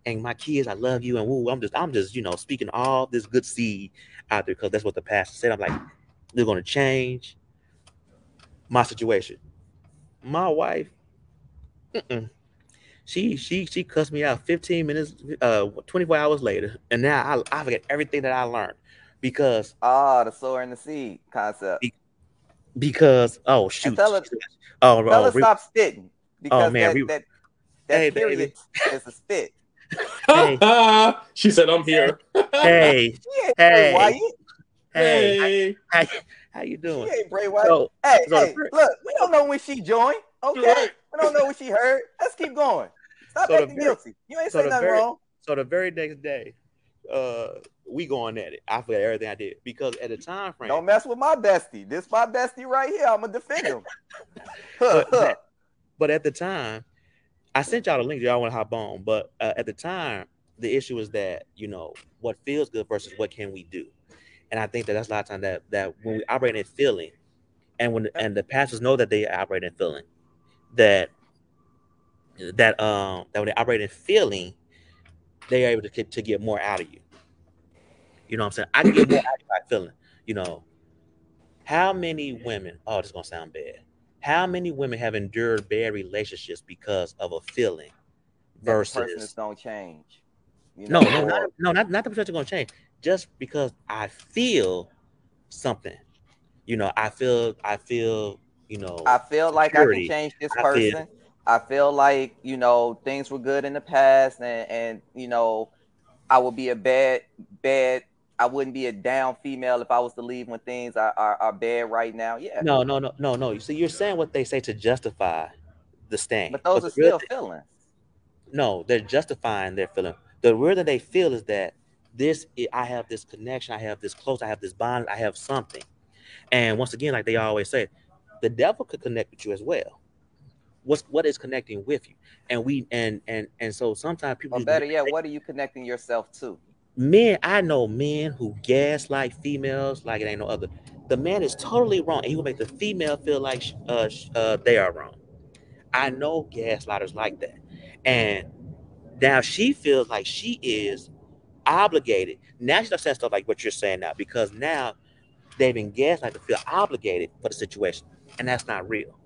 And my kids, I love you, and woo. I'm just, I'm just, you know, speaking all this good seed out there because that's what the pastor said. I'm like, they're gonna change my situation. My wife, mm-mm. She she she cussed me out 15 minutes, uh, 24 hours later, and now I, I forget everything that I learned because ah, oh, the sower and the seed concept. Be, because oh shoot, and tell her, oh, tell oh, her stop spitting because oh, man, that, re- that, that hey, period baby. is a spit. hey. she said, "I'm here." hey, hey, Wyatt. hey, hey, how, how, you doing? She ain't Bray Wyatt. So, hey, so hey, look, we don't know when she joined. Okay, we don't know what she heard. Let's keep going. Stop so acting very, guilty. You ain't so saying nothing very, wrong. So the very next day, uh, we going at it. I forgot everything I did because at the time frame. Don't mess with my bestie. This my bestie right here. I'm gonna defend him. but, but, at the time, I sent y'all the link. Y'all want to hop on, but uh, at the time, the issue is that you know what feels good versus what can we do, and I think that that's a lot of time that that when we operate in feeling, and when and the pastors know that they operate in feeling, that that um that when they operate in feeling, they are able to get, to get more out of you. You know what I'm saying? I can get more out of by feeling. You know, how many women? Oh, this is gonna sound bad. How many women have endured bad relationships because of a feeling versus don't change? You know, no, no, not, no, not not the person gonna change. Just because I feel something, you know, I feel, I feel, you know, I feel like security. I can change this person. I feel, I feel like you know things were good in the past, and and you know I would be a bad bad. I wouldn't be a down female if I was to leave when things are, are, are bad right now. Yeah. No, no, no, no, no. You see, you're saying what they say to justify the stand. But those but are still thing, feelings. No, they're justifying their feeling. The real that they feel is that this I have this connection, I have this close, I have this bond, I have something. And once again, like they always say, the devil could connect with you as well. What's what is connecting with you? And we and and and so sometimes people or better yet what are you connecting yourself to? Men i know men who gaslight females like it ain't no other. The man is totally wrong and he will make the female feel like uh, uh, they are wrong. I know gaslighters like that. And now she feels like she is obligated. Now she starts saying stuff like what you're saying now because now they've been gaslighted to feel obligated for the situation and that's not real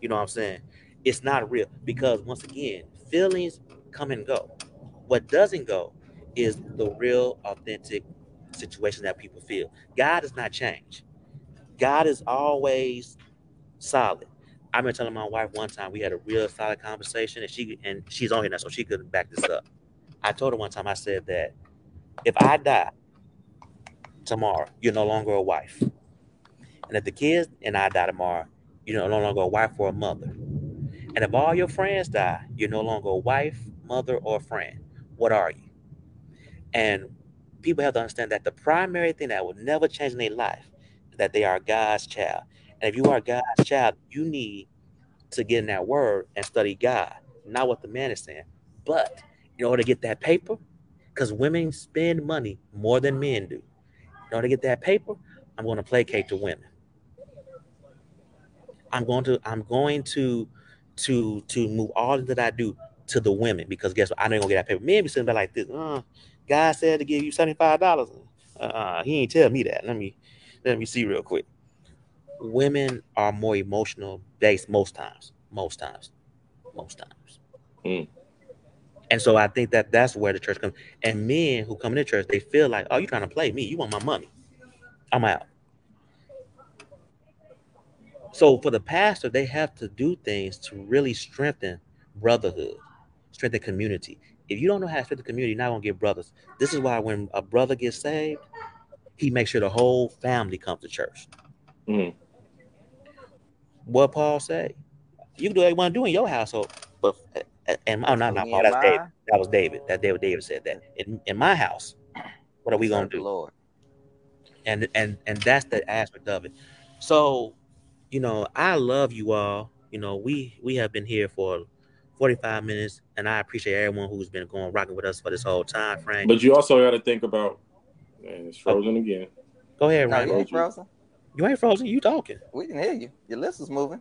you know what i'm saying it's not real because once again, feelings come and go. What doesn't go is the real, authentic situation that people feel. God does not change. God is always solid. I've been telling my wife one time we had a real solid conversation, and she and she's on here now, so she couldn't back this up. I told her one time I said that if I die tomorrow, you're no longer a wife, and if the kids and I die tomorrow, you're no longer a wife or a mother. And if all your friends die, you're no longer a wife, mother, or friend. What are you? And people have to understand that the primary thing that will never change in their life is that they are God's child. And if you are God's child, you need to get in that word and study God, not what the man is saying. But in order to get that paper, because women spend money more than men do. In order to get that paper, I'm going to placate the women. I'm going to I'm going to to to move all that I do to the women because guess what? I ain't gonna get that paper. Men be sitting there like this. Uh, God said to give you seventy five dollars. Uh, he ain't tell me that. Let me let me see real quick. Women are more emotional based most times. Most times. Most times. Mm. And so I think that that's where the church comes. And men who come into church, they feel like, oh, you trying to play me? You want my money? I'm out. So for the pastor, they have to do things to really strengthen brotherhood, strengthen community. If you don't know how to strengthen community, you're not gonna get brothers. This is why when a brother gets saved, he makes sure the whole family comes to church. Mm. What Paul say? You can do what you want to do in your household, but and oh, not not Paul. That's David. That was David. That David. David said that in, in my house. What are we gonna do? Lord. And and and that's the aspect of it. So you know, I love you all. You know, we we have been here for 45 minutes, and I appreciate everyone who's been going rocking with us for this whole time frame. But you also got to think about, man, it's oh. frozen oh. again. Go ahead, Ryan. No, you ain't frozen. You ain't frozen. You talking? We can hear you. Your list is moving.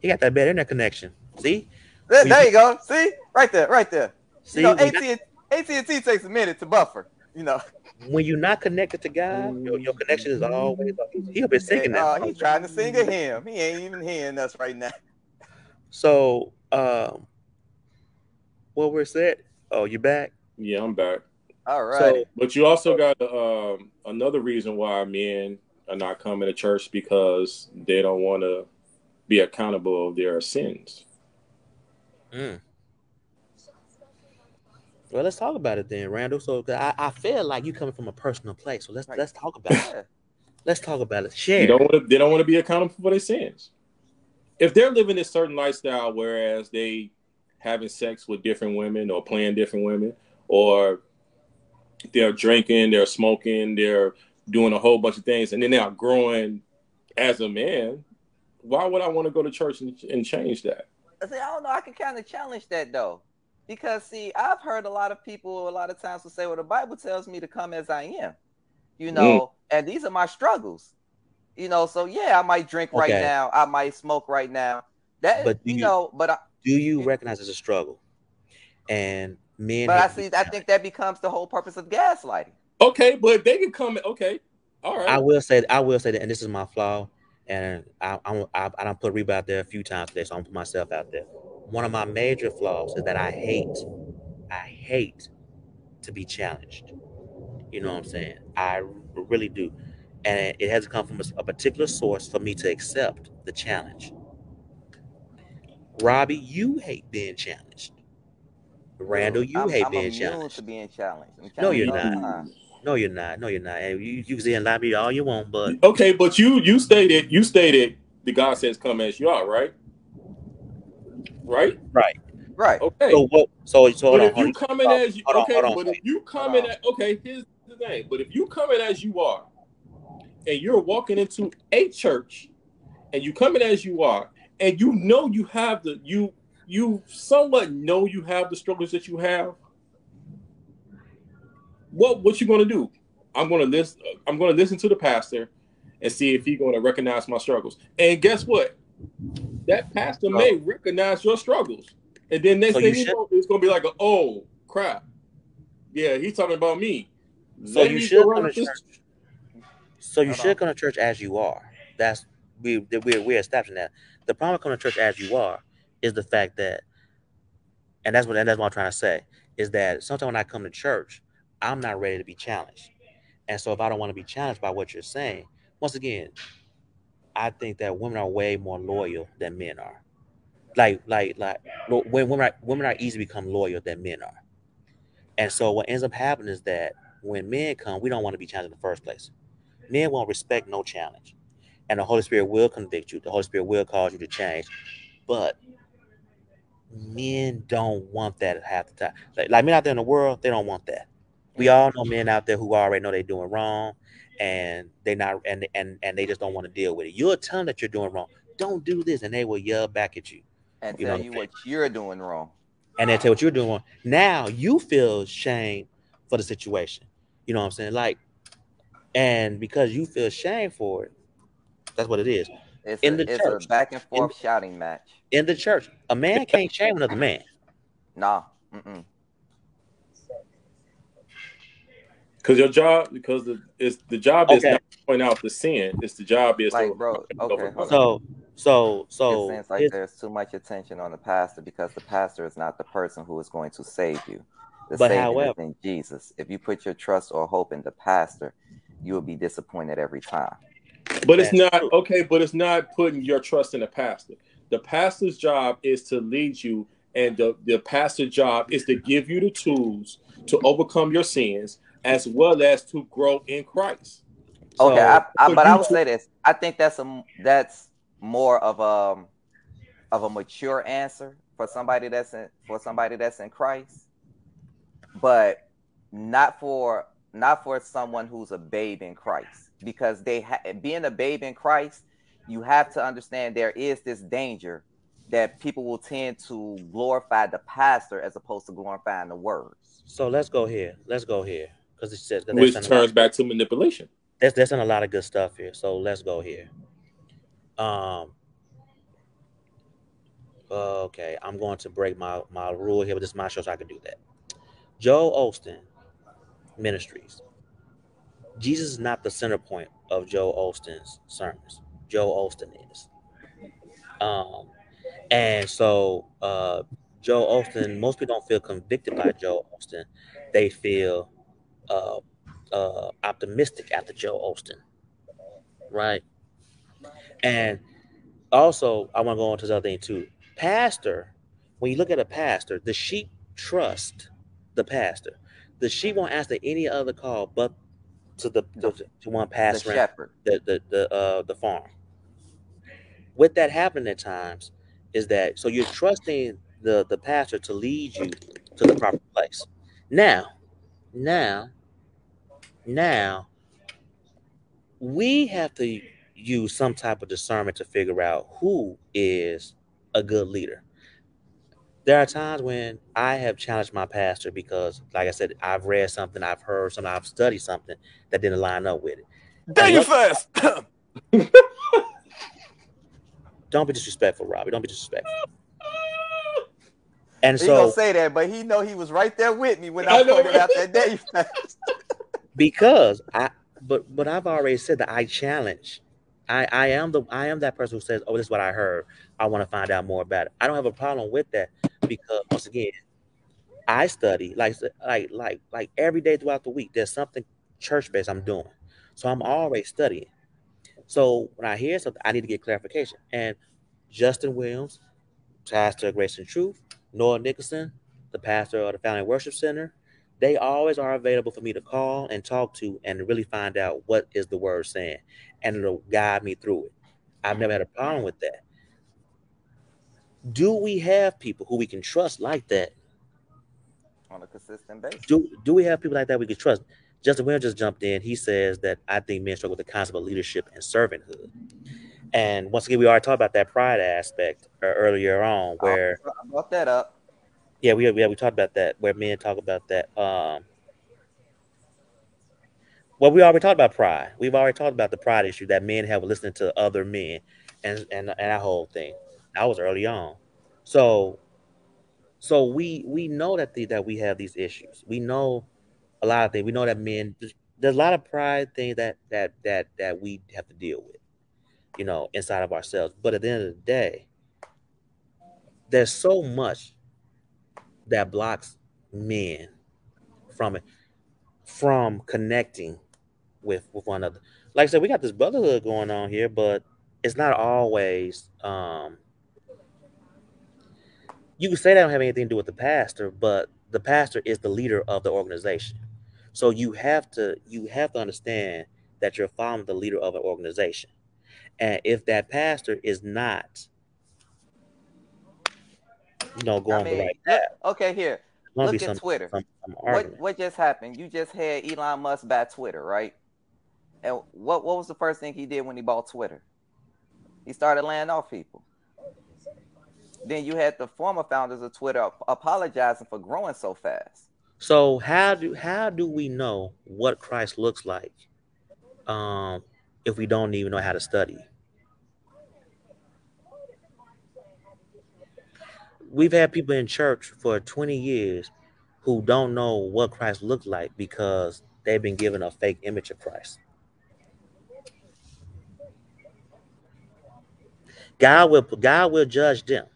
You got that bad internet connection. See, There, there you go. See, right there, right there. See, you know, AT and T takes a minute to buffer. You know, when you're not connected to God, your, your connection is always. He'll be singing that. Uh, he's trying to sing a hymn. He ain't even hearing us right now. So, um, what we're said. Oh, you back? Yeah, I'm back. All right. So, but you also got um, another reason why men are not coming to church because they don't want to be accountable of their sins. Mm. Well, let's talk about it then, Randall. So I, I feel like you coming from a personal place. So let's let's talk about it. Let's talk about it. Share. They don't want to, they don't want to be accountable for their sins. If they're living a certain lifestyle, whereas they having sex with different women or playing different women, or they're drinking, they're smoking, they're doing a whole bunch of things, and then they're growing as a man, why would I want to go to church and, and change that? I say, I don't know. I can kind of challenge that though. Because see, I've heard a lot of people a lot of times will say, "Well, the Bible tells me to come as I am," you know, mm. and these are my struggles, you know. So yeah, I might drink okay. right now, I might smoke right now. That but you, you, know, but I, do you recognize it's a struggle? And men, but I see, I think that becomes the whole purpose of gaslighting. Okay, but they can come. Okay, all right. I will say, I will say that, and this is my flaw, and I, I, I, I don't put Reba out there a few times today, so I'm put myself out there one of my major flaws is that I hate, I hate to be challenged. You know what I'm saying? I really do. And it has to come from a, particular source for me to accept the challenge. Robbie, you hate being challenged. Randall, you I'm, hate I'm being challenged. To being challenged. No, you're not. No, you're not. No, you're not. And you, you can say and lie me all you want, but okay. But you you stated you stated the God says come as you are, right? Right? Right. Right. Okay. So what? So so but if you come in as you, okay, but if you come in okay, here's the thing. But if you come in as you are, and you're walking into a church, and you come in as you are, and you know you have the you you somewhat know you have the struggles that you have. What what you gonna do? I'm gonna listen. I'm gonna listen to the pastor and see if he's gonna recognize my struggles. And guess what? That pastor may recognize your struggles. And then next so thing you know, it's gonna be like, a, oh crap. Yeah, he's talking about me. So Let you should come to church. So you should come to church as you are. That's we we're we're establishing that. The problem with coming to church as you are is the fact that, and that's what and that's what I'm trying to say, is that sometimes when I come to church, I'm not ready to be challenged. And so if I don't want to be challenged by what you're saying, once again, I think that women are way more loyal than men are. Like, like, like, when women are, women are easy to become loyal than men are. And so what ends up happening is that when men come, we don't want to be challenged in the first place. Men won't respect no challenge. And the Holy Spirit will convict you. The Holy Spirit will cause you to change. But men don't want that half the time. Like, like men out there in the world, they don't want that. We all know men out there who already know they're doing wrong and they not and and and they just don't want to deal with it. You'll tell them that you're doing wrong. Don't do this, and they will yell back at you and you tell know you what you're doing wrong. And they tell what you're doing wrong. Now you feel shame for the situation. You know what I'm saying? Like, and because you feel shame for it, that's what it is. It's in a, the church, back and forth in, shouting match. In the church, a man can't shame another man. Nah. Mm-mm. Because your job, because the is the job okay. is not to point out the sin. It's the job is like, to bro. Okay. So, so, so. It seems like there's too much attention on the pastor because the pastor is not the person who is going to save you. The but however, is in Jesus. If you put your trust or hope in the pastor, you will be disappointed every time. But it's not okay. But it's not putting your trust in the pastor. The pastor's job is to lead you, and the the pastor's job is to give you the tools to overcome your sins as well as to grow in Christ. So, okay, I, I, but I would say this. I think that's a that's more of a of a mature answer for somebody that's in for somebody that's in Christ, but not for not for someone who's a babe in Christ because they ha- being a babe in Christ, you have to understand there is this danger that people will tend to glorify the pastor as opposed to glorifying the words. So let's go here. Let's go here because it says which turns back to manipulation. That's that's there's a lot of good stuff here. So let's go here. Um. okay, I'm going to break my my rule here, but this is my show, so I can do that. Joel Osteen Ministries. Jesus is not the center point of Joel Osteen's sermons. Joel Osteen is. Um, and so uh, Joel Osteen, most people don't feel convicted by Joel Osteen. They feel uh, uh, optimistic after Joel Osteen, right? And also, I want to go on to the other thing too. Pastor, when you look at a pastor, the sheep trust the pastor. The sheep won't answer any other call but to the to, to one pastor, the shepherd, the the the, uh, the farm. With that happening at times, is that so you're trusting the the pastor to lead you to the proper place. Now, now, now, we have to use some type of discernment to figure out who is a good leader. There are times when I have challenged my pastor because, like I said, I've read something, I've heard something, I've studied something that didn't line up with it. Dang you fast. don't be disrespectful, Robbie. Don't be disrespectful. And he so gonna say that, but he know he was right there with me when I, I pointed out that day because I, but but I've already said that I challenge I, I am the I am that person who says, "Oh, this is what I heard. I want to find out more about it." I don't have a problem with that because once again, I study like like like like every day throughout the week. There's something church based I'm doing, so I'm always studying. So when I hear something, I need to get clarification. And Justin Williams, pastor of Grace and Truth, Noah Nicholson, the pastor of the Family Worship Center, they always are available for me to call and talk to and really find out what is the word saying and it'll guide me through it. I've never had a problem with that. Do we have people who we can trust like that? On a consistent basis. Do, do we have people like that we can trust? Justin Williams just jumped in. He says that i think men struggle with the concept of leadership and servanthood and once again we already talked about that pride aspect uh, earlier on where i brought that up yeah, we yeah we talked about that where men talk about that. Um, well, we already talked about pride. We've already talked about the pride issue that men have listening to other men, and and and that whole thing. That was early on. So, so we we know that the, that we have these issues. We know a lot of things. We know that men there's a lot of pride things that that that that we have to deal with, you know, inside of ourselves. But at the end of the day, there's so much that blocks men from it from connecting with with one another. Like I said, we got this brotherhood going on here, but it's not always um you can say that don't have anything to do with the pastor, but the pastor is the leader of the organization. So you have to you have to understand that you're following the leader of an organization. And if that pastor is not you know, going I mean, right path. Okay, here. Look at some, Twitter. Some, some what what just happened? You just had Elon Musk buy Twitter, right? And what what was the first thing he did when he bought Twitter? He started laying off people. Then you had the former founders of Twitter apologizing for growing so fast. So how do how do we know what Christ looks like um, if we don't even know how to study? we've had people in church for 20 years who don't know what Christ looked like because they've been given a fake image of Christ. God will God will judge them.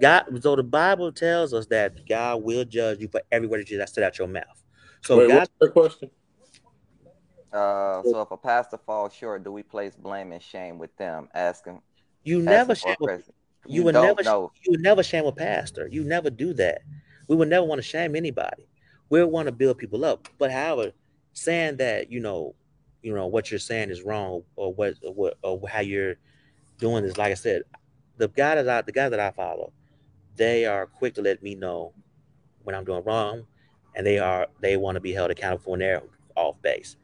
God, so the Bible tells us that God will judge you for every word that you said out your mouth. So Wait, God, what's the question? Uh, so if a pastor falls short, do we place blame and shame with them? Asking. You never shame. You, you would never know. you would never shame a pastor. You never do that. We would never want to shame anybody. We want to build people up. But however, saying that, you know, you know, what you're saying is wrong or what or what or how you're doing this, like I said, the guy that I the guy that I follow, they are quick to let me know when I'm doing wrong and they are they want to be held accountable when they're off base.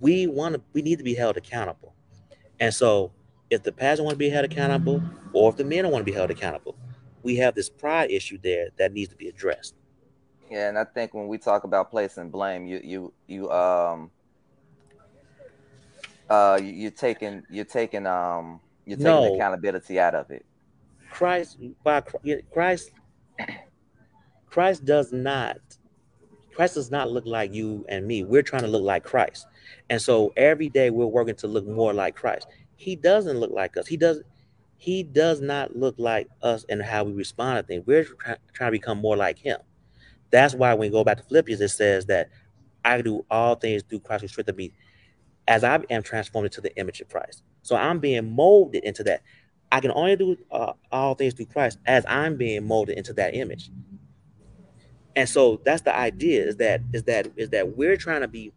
We want to we need to be held accountable. And so if the pastor want to be held accountable or if the men don't want to be held accountable, we have this pride issue there that needs to be addressed. Yeah, and I think when we talk about placing blame, you you you um uh you're taking you're taking um you're taking no. accountability out of it. Christ by Christ Christ does not Christ does not look like you and me. We're trying to look like Christ. And so every day we're working to look more like Christ. He doesn't look like us. He does he does not look like us and how we respond to things. We're try, trying to become more like him. That's why when we go back to Philippians, it says that I do all things through Christ who strengthens me as I am transformed into the image of Christ. So I'm being molded into that. I can only do uh, all things through Christ as I'm being molded into that image. And so that's the idea is that is that is that we're trying to be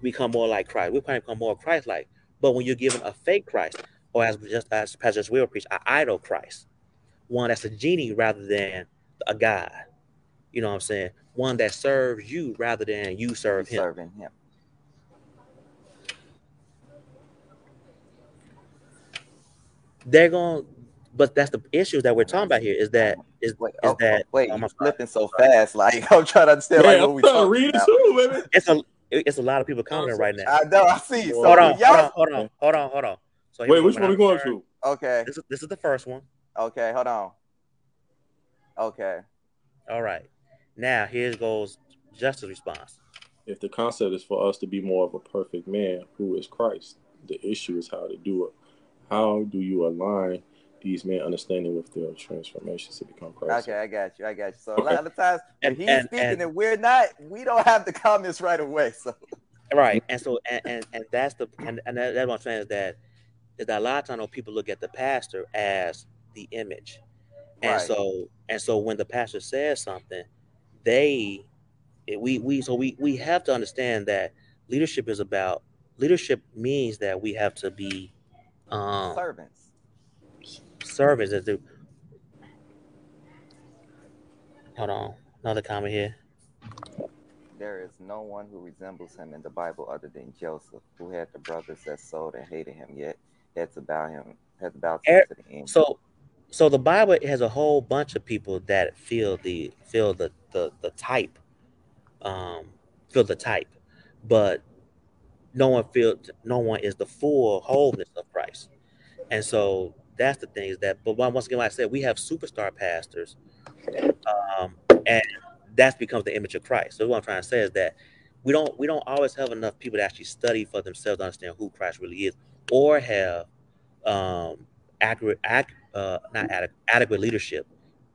become more like Christ. We're trying to become more Christ-like. But when you're given a fake Christ, or as just as Pastor will preach, an idol Christ, one that's a genie rather than a God. You know what I'm saying? One that serves you rather than you serve him. Serving him. They're going but that's the issue that we're talking about here is that is, wait, is oh, that wait you're flipping so fast like I'm trying to understand like what we trying to read it too, baby. It's a it's a lot of people commenting right now. I know, I see. So hold, on, hold on, hold on, hold on, hold on. So wait, which one we going to? Okay. This is this is the first one. Okay, hold on. Okay. All right. Now here goes Justin's response. If the concept is for us to be more of a perfect man who is Christ, the issue is how to do it. How do you align these men understanding with their transformations to become Christ. Okay, I got you. I got you. So a lot of times and, he's and, speaking and, and, we're not, we don't have the comments right away. So right, and so and and, and that's the and, and that, that's what I'm saying is that is that a lot of times people look at the pastor as the image, and right. so and so when the pastor says something, they we we so we we have to understand that leadership is about leadership means that we have to be um, servants as the hold on another comment here. There is no one who resembles him in the bible other than joseph who had the brothers that sold and hated him yet to bow him had to bow to, er, to the end. so so the bible has a whole bunch of people that feel the feel the the, the type um feel the type but no one feels no one is the full wholeness of christ. And so that's the thing is that but once again like i said we have superstar pastors um, and that becomes the image of christ so what i'm trying to say is that we don't we don't always have enough people to actually study for themselves to understand who christ really is or have um accurate ac- uh not adequate, adequate leadership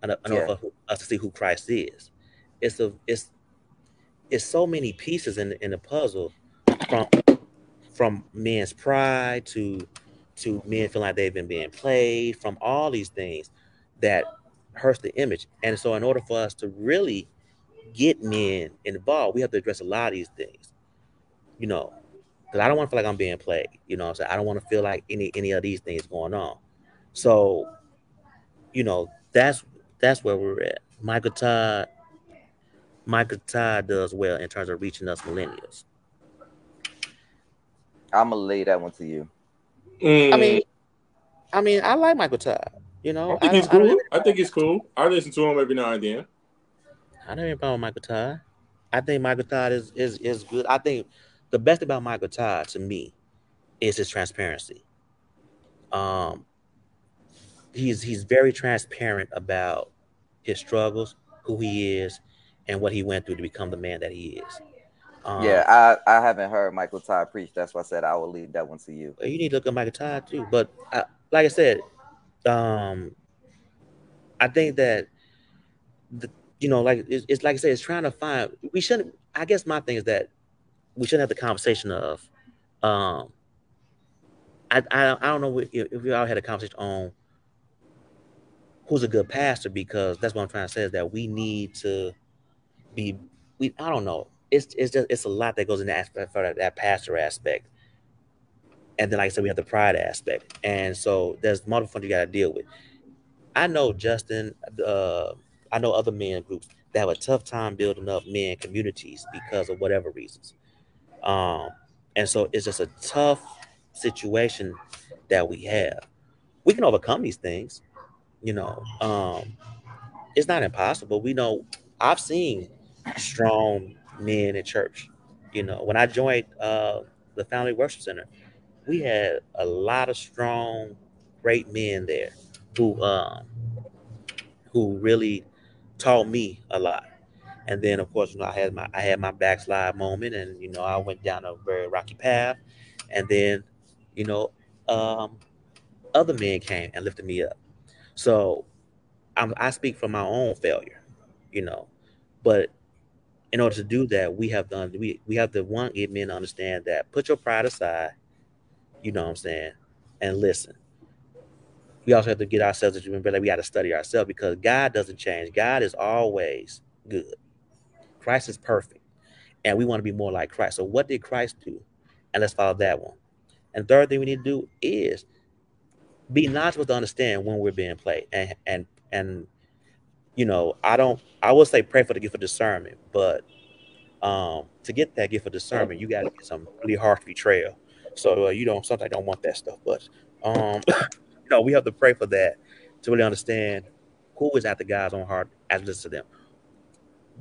enough, yeah. us to see who christ is it's a it's it's so many pieces in in the puzzle from from men's pride to to men feeling like they've been being played from all these things that hurts the image. And so, in order for us to really get men involved, we have to address a lot of these things. You know, because I don't want to feel like I'm being played. You know, so I don't want to feel like any any of these things going on. So, you know, that's that's where we're at. Michael Todd, Michael Todd does well in terms of reaching us millennials. I'm gonna lay that one to you. Mm. I mean, I mean, I like Michael Todd. You know, I think I he's cool. I, I, think he's cool. I listen to him every now and then. I don't even with Michael Todd. I think Michael Todd is is is good. I think the best about Michael Todd to me is his transparency. Um, he's he's very transparent about his struggles, who he is, and what he went through to become the man that he is. Um, yeah, I, I haven't heard Michael Todd preach. That's why I said I will leave that one to you. You need to look at Michael Todd too. But I, like I said, um, I think that the you know, like it's, it's like I said, it's trying to find. We shouldn't. I guess my thing is that we shouldn't have the conversation of, um, I I, I don't know if, we all had a conversation on who's a good pastor because that's what I'm trying to say is that we need to be we I don't know it's it's just it's a lot that goes into aspect for that, that pastor aspect. And then, like I said, we have the pride aspect, and so there's multiple things you got to deal with. I know Justin. Uh, I know other men groups that have a tough time building up men communities because of whatever reasons. Um, and so it's just a tough situation that we have. We can overcome these things, you know. Um, it's not impossible. We know I've seen strong men in church. You know, when I joined uh, the Family Worship Center, we had a lot of strong, great men there who um who really taught me a lot. And then of course, you know, I had my I had my backslide moment, and you know, I went down a very rocky path, and then, you know, um, other men came and lifted me up. So, I'm, I speak from my own failure, you know, but in order to do that, we have done we we have to one get men to understand that put your pride aside, you know what I'm saying, and listen. We also have to get ourselves to remember that we got to study ourselves because God doesn't change. God is always good. Christ is perfect, and we want to be more like Christ. So, what did Christ do? And let's follow that one. And third thing we need to do is be knowledgeable to understand when we're being played, and and and you know, I don't. I will say pray for the gift of discernment, but um, to get that gift of discernment, you got to get some really harsh betrayal. So uh, you don't sometimes don't want that stuff, but um, you know, we have to pray for that to really understand who is at the God's own heart as listen to them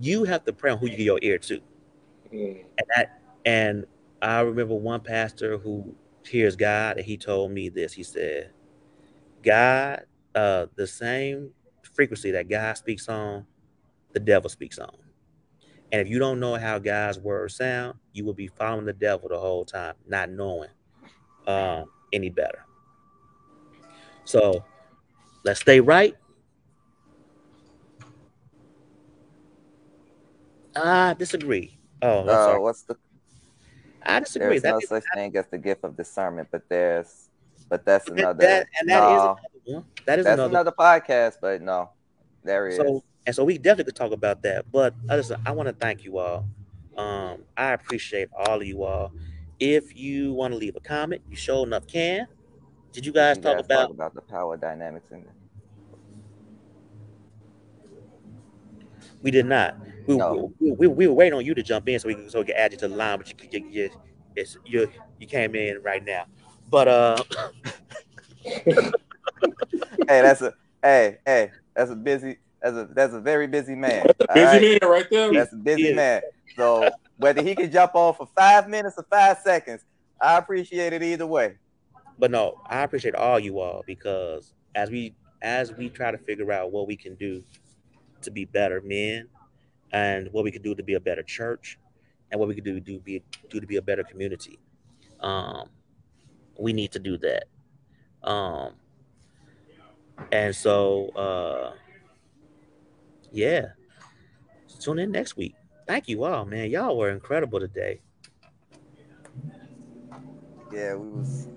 you have to pray on who you give your ear to. Mm. And that and I remember one pastor who hears God and he told me this. He said, God, uh, the same frequency that God speaks on, the devil speaks on. And if you don't know how God's words sound, you will be following the devil the whole time, not knowing um, any better. So let's stay right I disagree. Oh, I'm uh, what's the? I disagree. There's that no is, such thing as the gift of discernment, but there's, but that's another. That, and that no, is another That is that's another, another podcast, but no, there is. So and so we definitely could talk about that. But I just I want to thank you all. Um, I appreciate all of you all. If you want to leave a comment, you sure enough can. Did you guys, you talk, guys about, talk about the power dynamics in it? We did not. We, no. we, we, we, were waiting on you to jump in so we can so we can add you to the line, but you you you, it's, you, you came in right now. But uh, that's a hey hey that's a busy that's a that's a very busy man. That's a busy right? man right there. That's a busy man. So whether he can jump on for five minutes or five seconds, I appreciate it either way. But no, I appreciate all you all because as we as we try to figure out what we can do to be better men and what we can do to be a better church and what we can do to be do to be a better community. Um, we need to do that. Um, and so uh, yeah. Tune in next week. Thank you all, man. Y'all were incredible today. Yeah, we was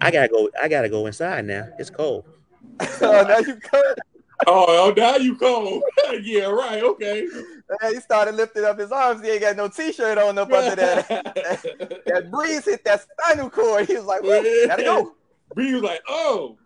I gotta go. I gotta go inside now. It's cold. oh, now you cold. Oh, oh, now you cold. yeah, right. Okay. he started lifting up his arms. He ain't got no t-shirt on up under that. that, that breeze hit that spinal cord. He was like, well, gotta go. Breeze was like, oh.